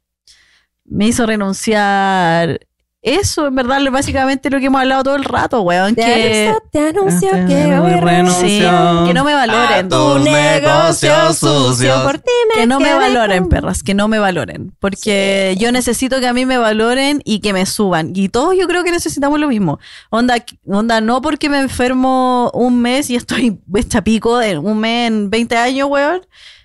Me hizo renunciar eso, en verdad, básicamente lo que hemos hablado todo el rato, weón. Te Que, anuncio, te anuncio que renuncio. sí, renuncio. que no me valoren. A tu negocio sucio. Por ti me Que no me valoren, con- perras, que no me valoren. Porque yo necesito que a mí me valoren y que me suban. Y todos yo creo que necesitamos lo mismo. Onda, onda no porque me enfermo un mes y estoy (laughs) hecha pico en un mes en 20 años, weón.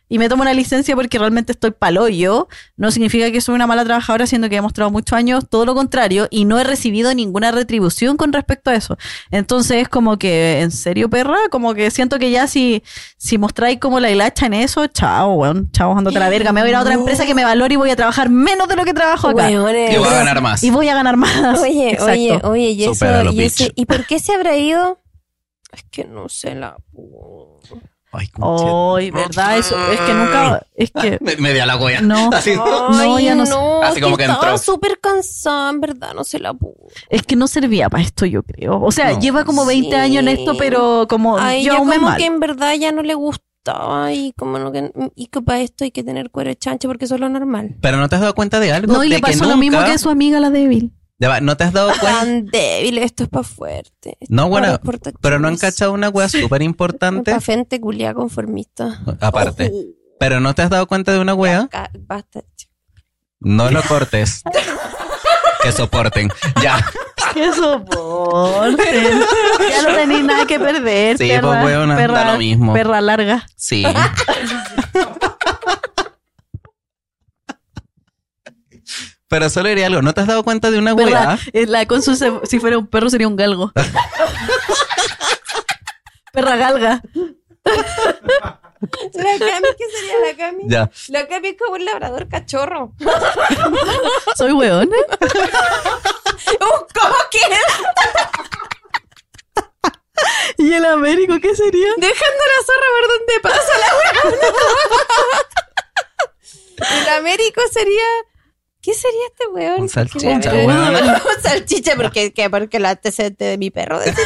Y me tomo una licencia porque realmente estoy paloyo. No significa que soy una mala trabajadora, siendo que he demostrado muchos años todo lo contrario. Y no he recibido ninguna retribución con respecto a eso. Entonces es como que, ¿en serio, perra? Como que siento que ya si, si mostráis como la hilacha en eso, chao, weón. Chao, andate a la verga. Me voy a ir a otra empresa que me valore y voy a trabajar menos de lo que trabajo acá. Weones. Y voy a ganar más. Y voy a ganar más. Oye, (laughs) Exacto. oye, oye, y eso, y, ese-. ¿y por qué se habrá ido? Es que no sé la. Ay, Ay, verdad, eso. Es que nunca. Es que. (laughs) Me, me dio la goya. No. (laughs) Así. No, ya no sé. Así como que estaba entró. súper cansada, en verdad, no se la pudo. Es que no servía para esto, yo creo. O sea, No. lleva como 20 Sí. años en esto, pero como Ay, yo yo aún me como mal. que en verdad ya no le gustaba y como no que, y que para esto hay que tener cuero de chancho porque eso es lo normal. Pero no te has dado cuenta de algo. No, y de le pasó que lo mismo nunca- que a su amiga la débil. ¿No te has dado cuenta? Tan débil, esto es para fuerte. No, bueno, Para pero no han cachado una wea súper (laughs) importante. Para gente culia conformista. Aparte. Pero no te has dado cuenta de una wea. Basta. No lo cortes. (laughs) que soporten. Ya. Que soporten. ya no tenéis nada que perder. Sí, perra, pues, weona, da perra, lo mismo. Perra larga. Sí. (laughs) Pero solo diría algo. ¿No te has dado cuenta de una Perra, wea? eh, la consu si fuera un perro sería un galgo. (laughs) perra galga. La Cami, ¿qué sería la Cami? Ya. La Cami es como un labrador cachorro. (laughs) Soy weón. (laughs) ¿Cómo que? ¿Y el Américo qué sería? Dejando la zorra ver dónde pasa la weá. El Américo sería. ¿Qué sería este weón? Un salchicha, weón. (laughs) Un salchicha, porque, ¿qué? porque el antecedente de mi perro. tú. (laughs)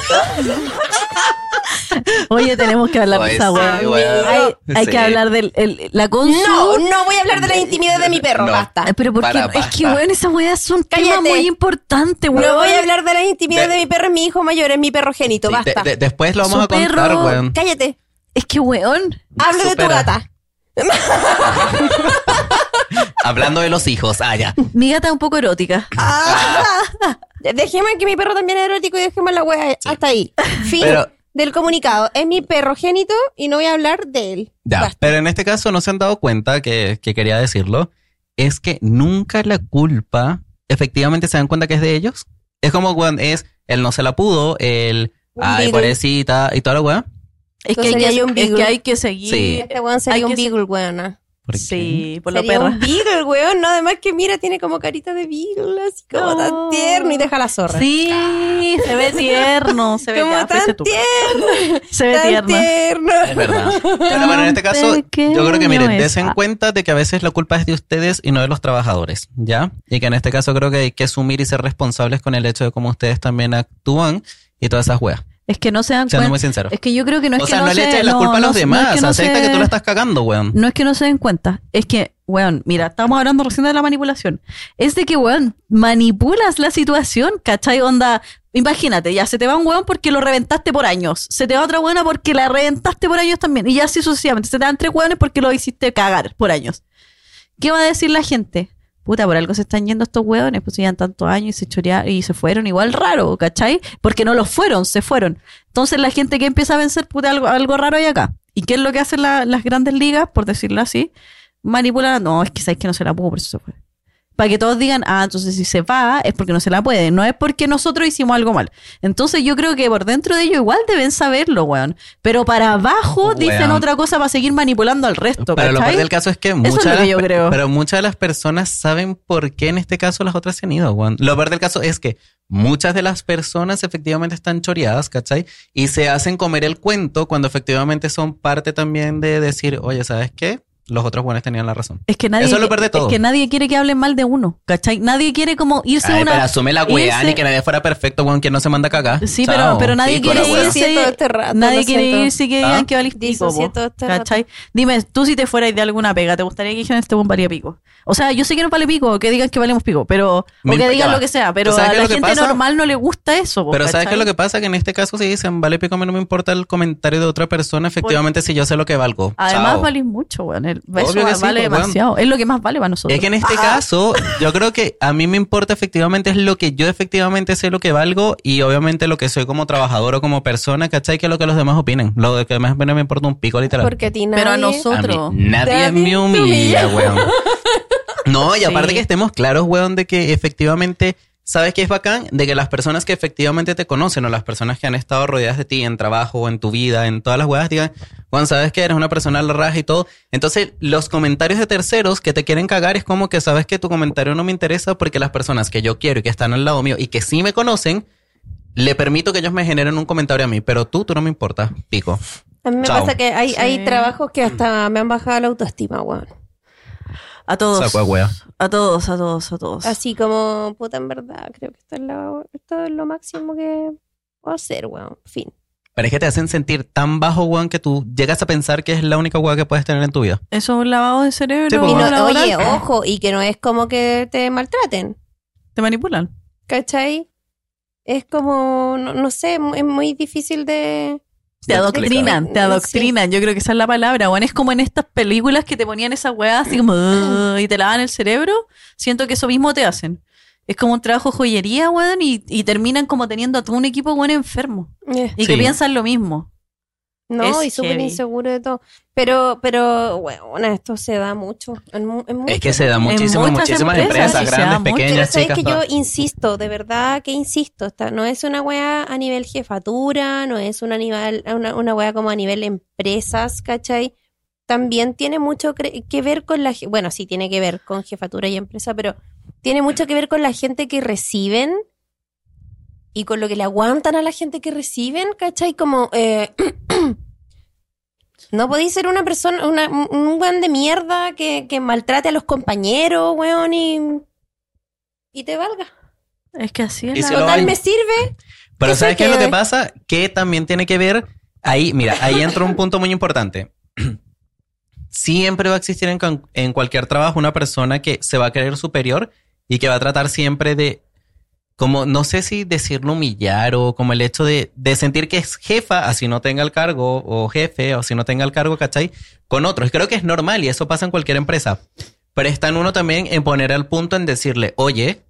Oye, tenemos que hablar de esa sí, weón. Hay, hay Sí. que hablar el- la consu. No, no voy a hablar de la intimidad de mi perro, No. basta. Pero porque Para, es que, weón, esas weas son temas Cállate. muy importantes, weón. No voy a hablar de la intimidad De- de mi perro, es mi hijo mayor, es mi perro génito, Sí, basta. de- de- después lo vamos Su a contar, perro- weón. Cállate, Es que, weón. hablo de tu gata. (laughs) (laughs) Hablando de los hijos. Ah, ya. Mi gata es un poco erótica. (laughs) Dejemos que mi perro también es erótico y dejemos la wea hasta ahí. Fin Pero- del comunicado. Es mi perro génito y no voy a hablar de él. Ya, Basta. pero en este caso no se han dado cuenta que, que quería decirlo. Es que nunca la culpa efectivamente se dan cuenta que es de ellos. Es como cuando es el no se la pudo, el ay, pobrecita y toda la weá. Es que, hay que, es beagle. que hay que seguir. Sí. Este weón sería Hay un beagle, weona. Sí, por lo Sería perra. un beagle, weón. No, además que mira, tiene como carita de beagle, así como No. tan tierno y deja la zorra. Sí, se ve tierno. Se ve como ya, tan tierno. (laughs) Se ve tan tierno. tierno. Es verdad. Pero bueno, en este caso, yo creo que miren, es. des en cuenta de que a veces la culpa es de ustedes y no de los trabajadores, ¿ya? Y que en este caso creo que hay que asumir y ser responsables con el hecho de cómo ustedes también actúan y todas esas weas. Es que no se dan cuenta. muy sincero. Es que yo creo que no es o que sea, no, no, le eches la no, culpa a no- los no demás. es que no Acepta se- que tú la estás cagando, weón. No es que no se den cuenta, es que, weón, mira, estamos hablando recién de la manipulación. Es de que, weón, manipulas la situación, ¿cachai? Onda, imagínate, ya se te va un weón porque lo reventaste por años, se te va otra buena porque la reventaste por años también, y ya así sucesivamente, se te dan tres weones porque lo hiciste cagar por años. ¿Qué va a decir la gente? Puta, por algo se están yendo estos weones, pues llevan tantos años y se chorearon y se fueron igual raro, ¿cachai? Porque no los fueron, se fueron. Entonces la gente que empieza a vencer, puta, algo, algo raro hay acá. ¿Y qué es lo que hacen la- las grandes ligas, por decirlo así? Manipulan, no, es que sabes que no se la por eso se fue. Para que todos digan, ah, entonces si se va es porque no se la puede, no es porque nosotros hicimos algo mal. Entonces yo creo que por dentro de ellos igual deben saberlo, weón. Pero para abajo dicen otra cosa para seguir manipulando al resto, Pero lo ¿cachai? peor del caso es que muchas, lo que yo creo. pero muchas de las personas saben por qué en este caso las otras se han ido, weón. Lo peor del caso es que muchas de las personas efectivamente están choreadas, ¿cachai? Y se hacen comer el cuento cuando efectivamente son parte también de decir, oye, ¿sabes qué? Los otros buenos tenían la razón. Es que nadie, Eso es lo peor de todo. Es que nadie quiere que hablen mal de uno, ¿cachai? Nadie quiere como irse Ay, una... pero asume la weá, ni que nadie fuera perfecto, weón, que no se manda a cagar. Sí, Chao. pero, pero nadie quiere irse. Todo este rato, nadie quiere irse y que ¿Ah? digan que valís pico. Este rato. ¿Cachai? Dime, tú si te fueras de alguna pega, ¿te gustaría que dijeran este buen valía pico? O sea, yo sé que no vale pico, que digan que valemos pico, pero. Me o que digan lo que sea, pero ¿Tú sabes a la gente pasa? normal no le gusta eso. Pero ¿sabes qué es lo que pasa? Que en este caso si dicen, vale pico, a mí no me importa el comentario de otra persona, efectivamente si yo sé lo que valgo. Además, valís mucho, weón. El- Obvio Eso que sí, vale pues, demasiado. Es lo que más vale para nosotros. Es que en este caso, yo creo que a mí me importa efectivamente es lo que yo efectivamente sé lo que valgo y obviamente lo que soy como trabajador o como persona, ¿cachai? Que es lo que los demás opinen. Lo de que demás opinen me importa un pico literal. Porque a ti nadie... Pero a A mí nosotros. nadie Nadie me humilla. weón. (laughs) No, y aparte Sí. que estemos claros, weón, de que efectivamente, ¿sabes qué es bacán? De que las personas que efectivamente te conocen o las personas que han estado rodeadas de ti en trabajo, en tu vida, en todas las weas, digan, Juan, sabes que eres una persona a la raja y todo. Entonces, los comentarios de terceros que te quieren cagar es como que sabes que tu comentario no me interesa porque las personas que yo quiero y que están al lado mío y que sí me conocen, le permito que ellos me generen un comentario a mí, pero tú, tú no me importa, pico. A mí me Chao. pasa que hay, Sí. hay trabajos que hasta me han bajado la autoestima, weón. A todos. Saco wea. A todos, a todos, a todos. Así como, puta, en verdad, creo que esto es lo, esto es lo máximo que puedo hacer, weón. Fin. Pero es que te hacen sentir tan bajo, weón, que tú llegas a pensar que es la única weá que puedes tener en tu vida. Eso es un lavado de cerebro. Sí, pues, Y no- laboral. oye, ojo, y que no es como que te maltraten, Te manipulan. ¿cachai? Es como, no, no sé, es muy difícil de... Te adoctrinan, te Sí. adoctrinan. Yo creo que esa es la palabra. Bueno, es como en estas películas que te ponían esa weá así como y te lavan el cerebro. Siento que eso mismo te hacen. Es como un trabajo de joyería, weón, y, y terminan como teniendo a todo un equipo, weón, enfermo. eh, Y Sí. que piensan lo mismo. No, Es y súper inseguro de todo. Pero, pero, bueno, esto se da mucho. En, Es que se da muchísimo, en muchas muchísimas empresas, grandes. Pero pequeñas, sabes chicas. que yo insisto, de verdad que insisto, esta no es una weá a nivel jefatura, no es una, nivel, una, una weá como a nivel empresas, ¿cachai? También tiene mucho que ver con la... Bueno, sí tiene que ver con jefatura y empresa, pero tiene mucho que ver con la gente que reciben y con lo que le aguantan a la gente que reciben, ¿cachai? Como... eh, (clears throat) No podéis ser una persona, una, un un weón de mierda que, que maltrate a los compañeros, weón, y, y te valga. Es que así es la Total, me sirve. Pero ¿sabes qué es lo que- pasa? Que también tiene que ver, ahí, mira, ahí entra un punto muy importante. (clears throat) Siempre va a existir en, en cualquier trabajo una persona que se va a creer superior y que va a tratar siempre de, como, no sé si decirlo humillar o como el hecho de, de sentir que es jefa, así no tenga el cargo, o jefe, o si no tenga el cargo, ¿cachai? Con otros. Creo que es normal y eso pasa en cualquier empresa. Pero está en uno también en poner al punto en decirle, oye,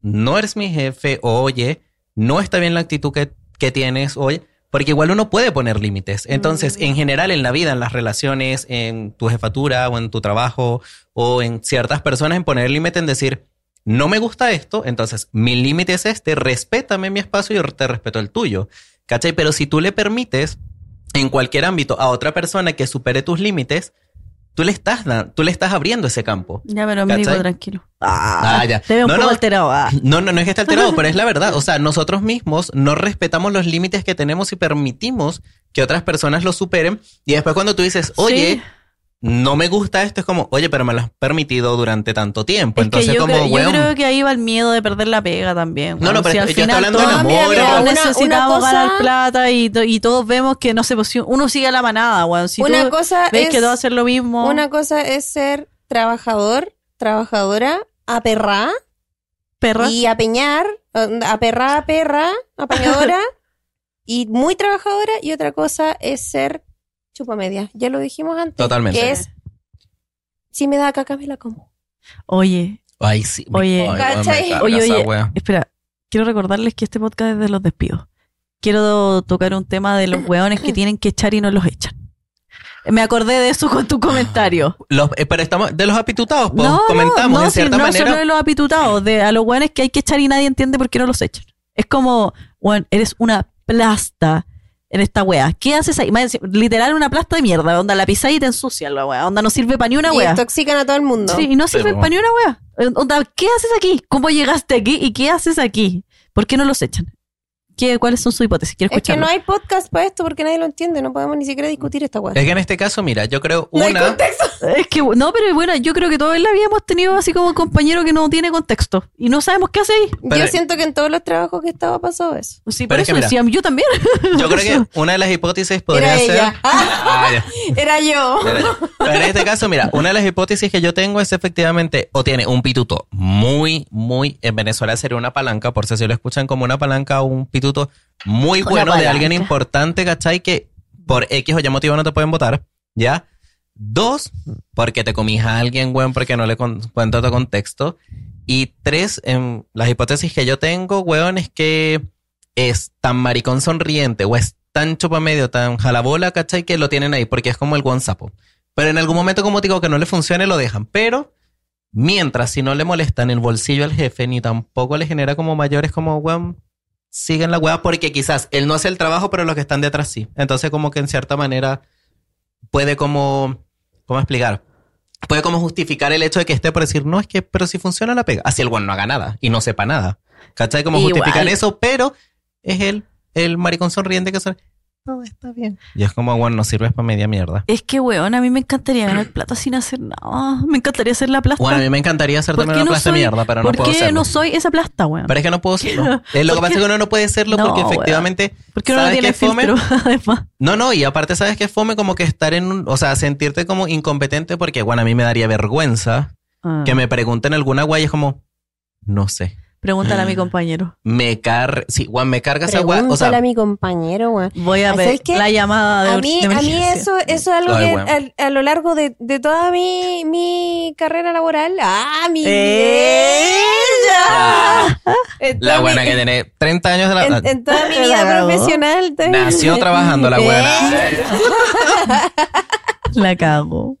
no eres mi jefe, oye, no está bien la actitud que, que tienes, oye, porque igual uno puede poner límites. Entonces, en general, en la vida, en las relaciones, en tu jefatura o en tu trabajo o en ciertas personas, en poner límite en decir, no me gusta esto, entonces mi límite es este, respétame mi espacio y yo te respeto el tuyo. ¿Cachai? Pero si tú le permites en cualquier ámbito a otra persona que supere tus límites, tú le estás, tú le estás abriendo ese campo. Ya, pero me digo tranquilo. Ah, ya. Te veo un No, poco no. alterado. ah. No, no, no es que esté alterado, (laughs) pero es la verdad. O sea, nosotros mismos no respetamos los límites que tenemos y permitimos que otras personas los superen. Y después cuando tú dices, oye, Sí. No me gusta esto, es como, oye, pero me lo has permitido durante tanto tiempo. Es que Entonces, yo, como, creo, yo creo que ahí va el miedo de perder la pega también. No, weón. no, pero Si al yo estoy final hablando de amor, Una- necesitamos una cosa- ganar plata y, y todos vemos que no si uno sigue a la manada, weón. Si una tú cosa ves es, que todos hacen lo mismo. una cosa es ser trabajador, trabajadora, aperrá perra. y apeñar, aperrá, perra, apañadora (laughs) y muy trabajadora. Y otra cosa es ser chupa media. Ya lo dijimos antes. Totalmente. Que es, si me da caca, me la como. Oye, Ay, sí. Oye. Oye, esa oye, wea. espera, quiero recordarles que este podcast es de los despidos. Quiero tocar un tema de los weones que tienen que echar y no los echan. Me acordé de eso con tu comentario. Los, eh, pero estamos de los apitutados, pues, no, comentamos no, no, en cierta no manera. solo de los apitutados, de a los weones que hay que echar y nadie entiende por qué no los echan. Es como, weón, eres una plasta en esta wea. ¿Qué haces ahí? Literal una plasta de mierda, onda la pisáis y te ensucian la wea. Onda no sirve para ni una y wea. intoxican a todo el mundo. Sí, y no sirve Pero- para ni una wea. Onda, ¿qué haces aquí? ¿Cómo llegaste aquí? ¿Y qué haces aquí? ¿Por qué no los echan? ¿Qué, ¿Cuáles son sus hipótesis? Quiero Es que no hay podcast para esto porque nadie lo entiende. No podemos ni siquiera discutir esta weá. Es que en este caso, mira, yo creo No hay una. contexto. Es que, no, pero bueno, yo creo que todos en la vida hemos tenido así como un compañero que no tiene contexto y no sabemos qué hace ahí. Pero- Yo siento que en todos los trabajos que estaba pasó eso. Sí, Pero por es que eso mira, decía, yo también. (laughs) Yo creo que una de las hipótesis podría Era ser. ella. Ah, ya. Era yo. Pero en este caso, mira, una de las hipótesis que yo tengo es efectivamente, o tiene un pituto muy, muy, en Venezuela sería una palanca, por si lo escuchan como una palanca o un pituto muy bueno de alguien importante, ¿cachai? Que por X o Y motivo no te pueden votar, ¿ya? Dos, porque te comís a alguien, weón, porque no le con- cuento tu contexto. Y tres, en las hipótesis que yo tengo, weón, es que es tan maricón sonriente o es tan chupa medio, tan jalabola, ¿cachai? Que lo tienen ahí porque es como el guanzapo. Pero en algún momento, como digo, que no le funcione, lo dejan. Pero mientras, si no le molestan el bolsillo al jefe, ni tampoco le genera como mayores, como, weón, siguen la weá porque quizás él no hace el trabajo, pero los que están detrás sí. Entonces, como que en cierta manera puede como, ¿cómo explicar? Puede como justificar el hecho de que esté por decir, no, es que, pero si funciona la pega. Así el weón no haga nada y no sepa nada. ¿Cachai? Como Igual. justificar eso, pero es él, el maricón sonriente que son. No, está bien. Y es como, bueno, no sirves para media mierda. Es que, weón, a mí me encantaría ganar plata sin hacer nada. Me encantaría hacer la plasta. Bueno, a mí me encantaría hacer ¿Por también qué una no de soy- mierda, pero no ¿Por puedo qué hacerlo. no soy esa plasta, weón? Pero es que no puedo serlo. (laughs) Eh, lo que ¿Por pasa qué? es que uno no puede serlo No, porque efectivamente. Porque uno no ¿sabes tiene qué fome? filtro, (laughs) además. No, no, y aparte, ¿sabes qué es fome? Como que estar en un. O sea, sentirte como incompetente porque, bueno, a mí me daría vergüenza Ah. que me pregunten alguna guay y es como. No sé. Pregúntale a mi compañero. Me car. Sí, Juan, me carga esa guay. O Pregúntale sea, a mi compañero, weón. Voy a ¿Sabes ver la llamada de, A mí, de a mí eso, eso es algo Ay, que a, a lo largo de, de toda mi, mi carrera laboral. ¡Ah, mi ¡Ella! En la toda buena mi- que tiene 30 años de la. En, en toda mi La vida profesional. Nació trabajando la buena. (laughs) Eh, La cago.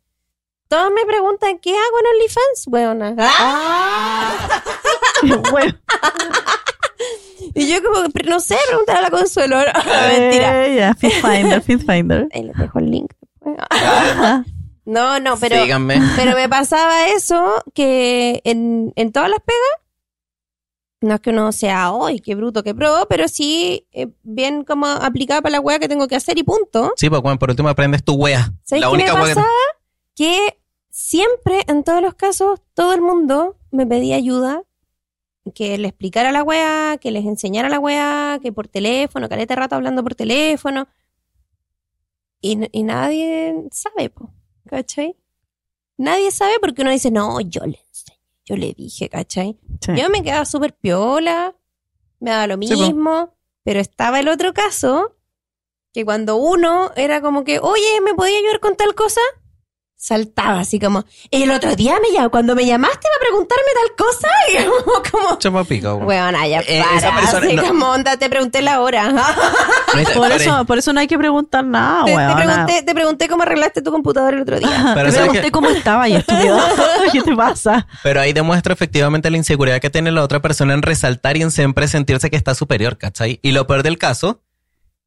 Todos me preguntan, ¿qué hago en OnlyFans, weona? Ah. (laughs) bueno, Y yo como, no sé, preguntar a la Consuelo. (laughs) Mentira. eh, ya, Finder, Finder. (laughs) Ahí les dejo el link. No, no, pero... Síganme. Pero me pasaba eso que en, en todas las pegas, no es que uno sea, ¡ay, qué bruto, qué pro! Pero sí, eh, bien como aplicada para la weá que tengo que hacer y punto. Sí, pues, Juan, por último aprendes tu wea. ¿Sabes La qué me única wea que- pasaba? Que siempre, en todos los casos, todo el mundo me pedía ayuda. Que le explicara la weá, que les enseñara la weá, que por teléfono, caleta de rato hablando por teléfono. Y, nadie sabe, po, ¿cachai? Nadie sabe porque uno dice, no, yo le enseñé, yo le dije, ¿cachai? Sí. Yo me quedaba súper piola, me daba lo Sí, mismo, pero estaba el otro caso, que cuando uno era como que, oye, ¿me podía ayudar con tal cosa? Saltaba así como, el otro día me llamó, cuando me llamaste para preguntarme tal cosa, (laughs) y como, como pica, weón. Ya Eh, para, esa persona- así no. como, onda, te pregunté la hora. (laughs) Por eso, por eso no hay que preguntar nada, te, pregunté, te pregunté cómo arreglaste tu computadora el otro día. Pero Te ¿sabes pregunté cómo estaba y estúpido. (laughs) ¿Qué te pasa? Pero ahí demuestra efectivamente la inseguridad que tiene la otra persona en resaltar y en siempre sentirse que está superior, ¿cachai? Y lo peor del caso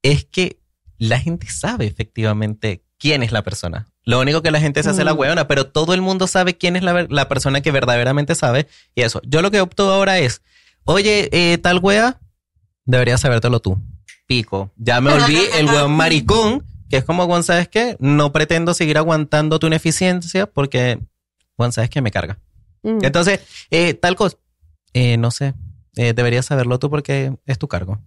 es que la gente sabe efectivamente quién es la persona. Lo único que la gente se hace la Mm. hueona, pero todo el mundo sabe quién es la, la persona que verdaderamente sabe. Y eso, yo lo que opto ahora es, oye, eh, tal wea, deberías sabértelo tú. Pico. Ya me volví (laughs) el weón maricón, que es como, Juan, ¿sabes qué? No pretendo seguir aguantando tu ineficiencia porque, Juan, ¿sabes qué? Me carga. Mm. Entonces, eh, tal cosa. Eh, no sé. Eh, deberías saberlo tú porque es tu cargo.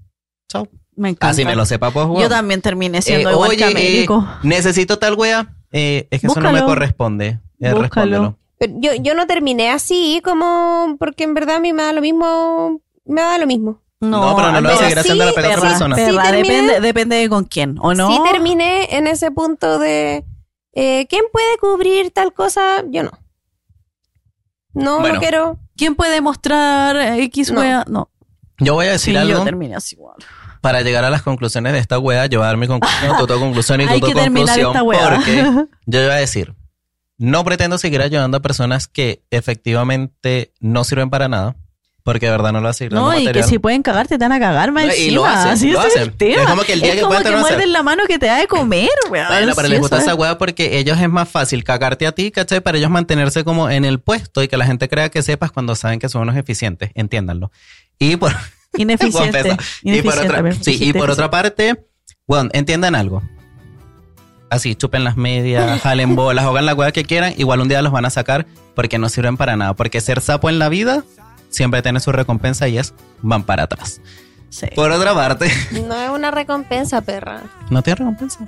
Chao. Me encanta. Así me lo sepa, pues, Yo también terminé siendo Eh, igual oye, que Américo. eh, necesito tal wea. Eh, es que eso no me corresponde. Eh, respóndelo. Pero yo, yo no terminé así como porque en verdad a mí me da lo mismo, me da lo mismo. No, pero no lo vas a seguir sí, haciendo la pega a otra persona. sí. Terminé- depende, depende de con quién, ¿o no? Sí terminé en ese punto de eh, ¿quién puede cubrir tal cosa? Yo no. No, Bueno. no quiero. ¿Quién puede mostrar X No. wea? No. Yo voy a Sí, decir yo algo. así igual. para llegar a las conclusiones de esta wea, yo voy a dar mi conclusión, tu conclusión y tu (laughs) que conclusión. esta wea. Porque (laughs) yo iba a decir, no pretendo seguir ayudando a personas que efectivamente no sirven para nada, porque de verdad no lo dando No, y que material. si pueden cagarte, te van a cagar más No, y encima. lo hacen, Así lo es hacen. el tema. Es como que el día que como que hacen. muerden la mano que te da de comer, weón. Bueno, pero Sí, les gusta esa es. weá porque ellos es más fácil cagarte a ti, ¿cachai? Para ellos mantenerse como en el puesto y que la gente crea que sepas cuando saben que son unos eficientes, entiéndanlo. Y por, Ineficiente. Y por otra, sí, y por parte, bueno, entiendan algo. Así, chupen las medias, jalen bolas, hagan la weá que quieran, igual un día los van a sacar porque no sirven para nada. Porque ser sapo en la vida siempre tiene su recompensa y es van para atrás. Sí. Por otra parte, No es una recompensa, perra. no tiene recompensa.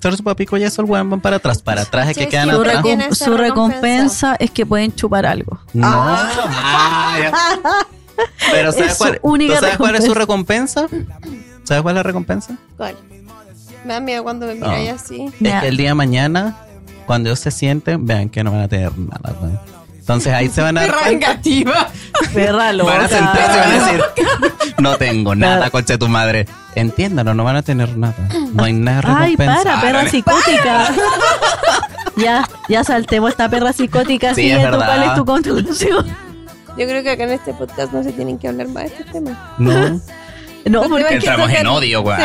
Ser su papico y eso el weón van para atrás. Para atrás es que Sí, quedan Su, atrás. recom- su recompensa. es que pueden chupar algo. No. Ay. Pero ¿sabes, Es cuál, única ¿tú sabes cuál es su recompensa? ¿Sabes cuál es la recompensa? ¿Cuál? Me da miedo cuando me No. miráis así. Es que el día de mañana, cuando ellos se sienten, vean que no van a tener nada. güey. Entonces ahí se van a (laughs) dar cuenta. vengativa. Perra loca. Van a sentarse y van a decir, (laughs) no tengo nada, coche de tu madre. Entiéndalo, no van a tener nada. No hay nada de Ay, recompensa. para, perra psicótica. ya, ya saltemos esta perra psicótica. Sí, es verdad. ¿Cuál es tu conclusión? Yo creo que acá en este podcast no se tienen que hablar más de estos temas. No. (laughs) No, porque Entramos en odio, güey.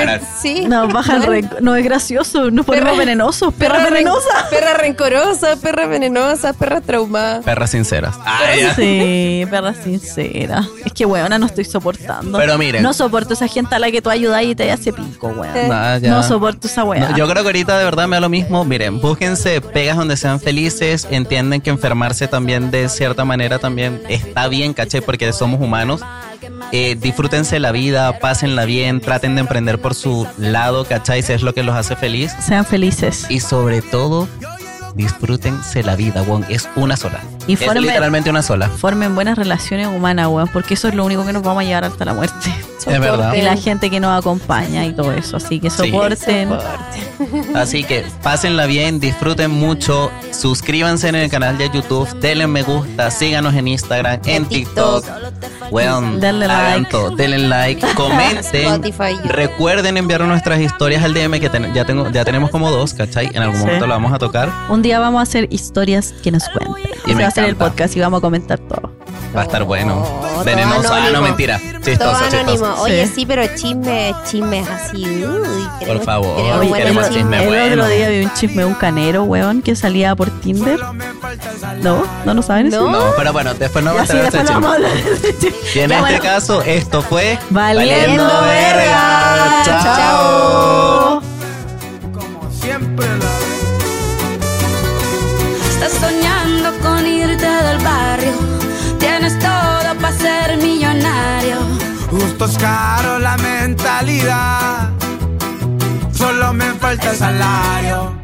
Sí. no, baja el No es gracioso, nos ponemos Perra- venenosos. Perra, ren- venenosa. Perra rencorosa, perra venenosa, perra traumada. Perras sinceras. Ay, ya. Sí, perra sincera. Es que, weona, no estoy soportando. Pero miren. No soporto esa gente a la que tú ayudas y te hace pico, weón. Eh. Nah, ya. No soporto esa weá. No, yo creo que ahorita de verdad me da lo mismo. Miren, búsquense pegas donde sean felices. Entienden que enfermarse también de cierta manera también está bien, caché, porque somos humanos. Eh, disfrútense la vida, pásenla bien, traten de emprender por su lado, ¿cachai? Si es lo que los hace feliz. Sean felices. Y sobre todo, disfrútense la vida, weón. Es una sola. Y es formen- literalmente una sola. Formen buenas relaciones humanas, weón, porque eso es lo único que nos vamos a llevar hasta la muerte. Es verdad. Y la gente que nos acompaña y todo eso. Así que Sí. soporten. (laughs) Así que pásenla bien, disfruten mucho, suscríbanse en el canal de YouTube, denle me gusta, síganos en Instagram, en En TikTok. Weón, Denle like. todo, denle like, (laughs) comenten. Spotify. Recuerden enviar nuestras historias al DM que ten- ya tengo ya tenemos como dos, ¿cachai? En algún Sí. momento lo vamos a tocar. Un día vamos a hacer historias que nos cuenten. Y Ese me va a ser el podcast y vamos a comentar todo. Va a estar bueno. todo Venenoso, ah, no mentira. Todo Chistoso, anónimo. chistoso. Oye, Sí. pero chismes, chismes así. Uy, queremos- favor, queremos Oye, buenos queremos el, chisme el bueno. otro día vi un chisme un canero, weón, que salía por Tinder. ¿No? ¿No, no saben eso? No. No, pero bueno, después vamos sí, a de ese chisme. Y en Ya, este bueno. caso, esto fue Valiendo verga. Chao. Siempre la Estás soñando con irte del barrio. Tienes todo para ser millonario. Justo es caro la mentalidad. Solo me falta el salario.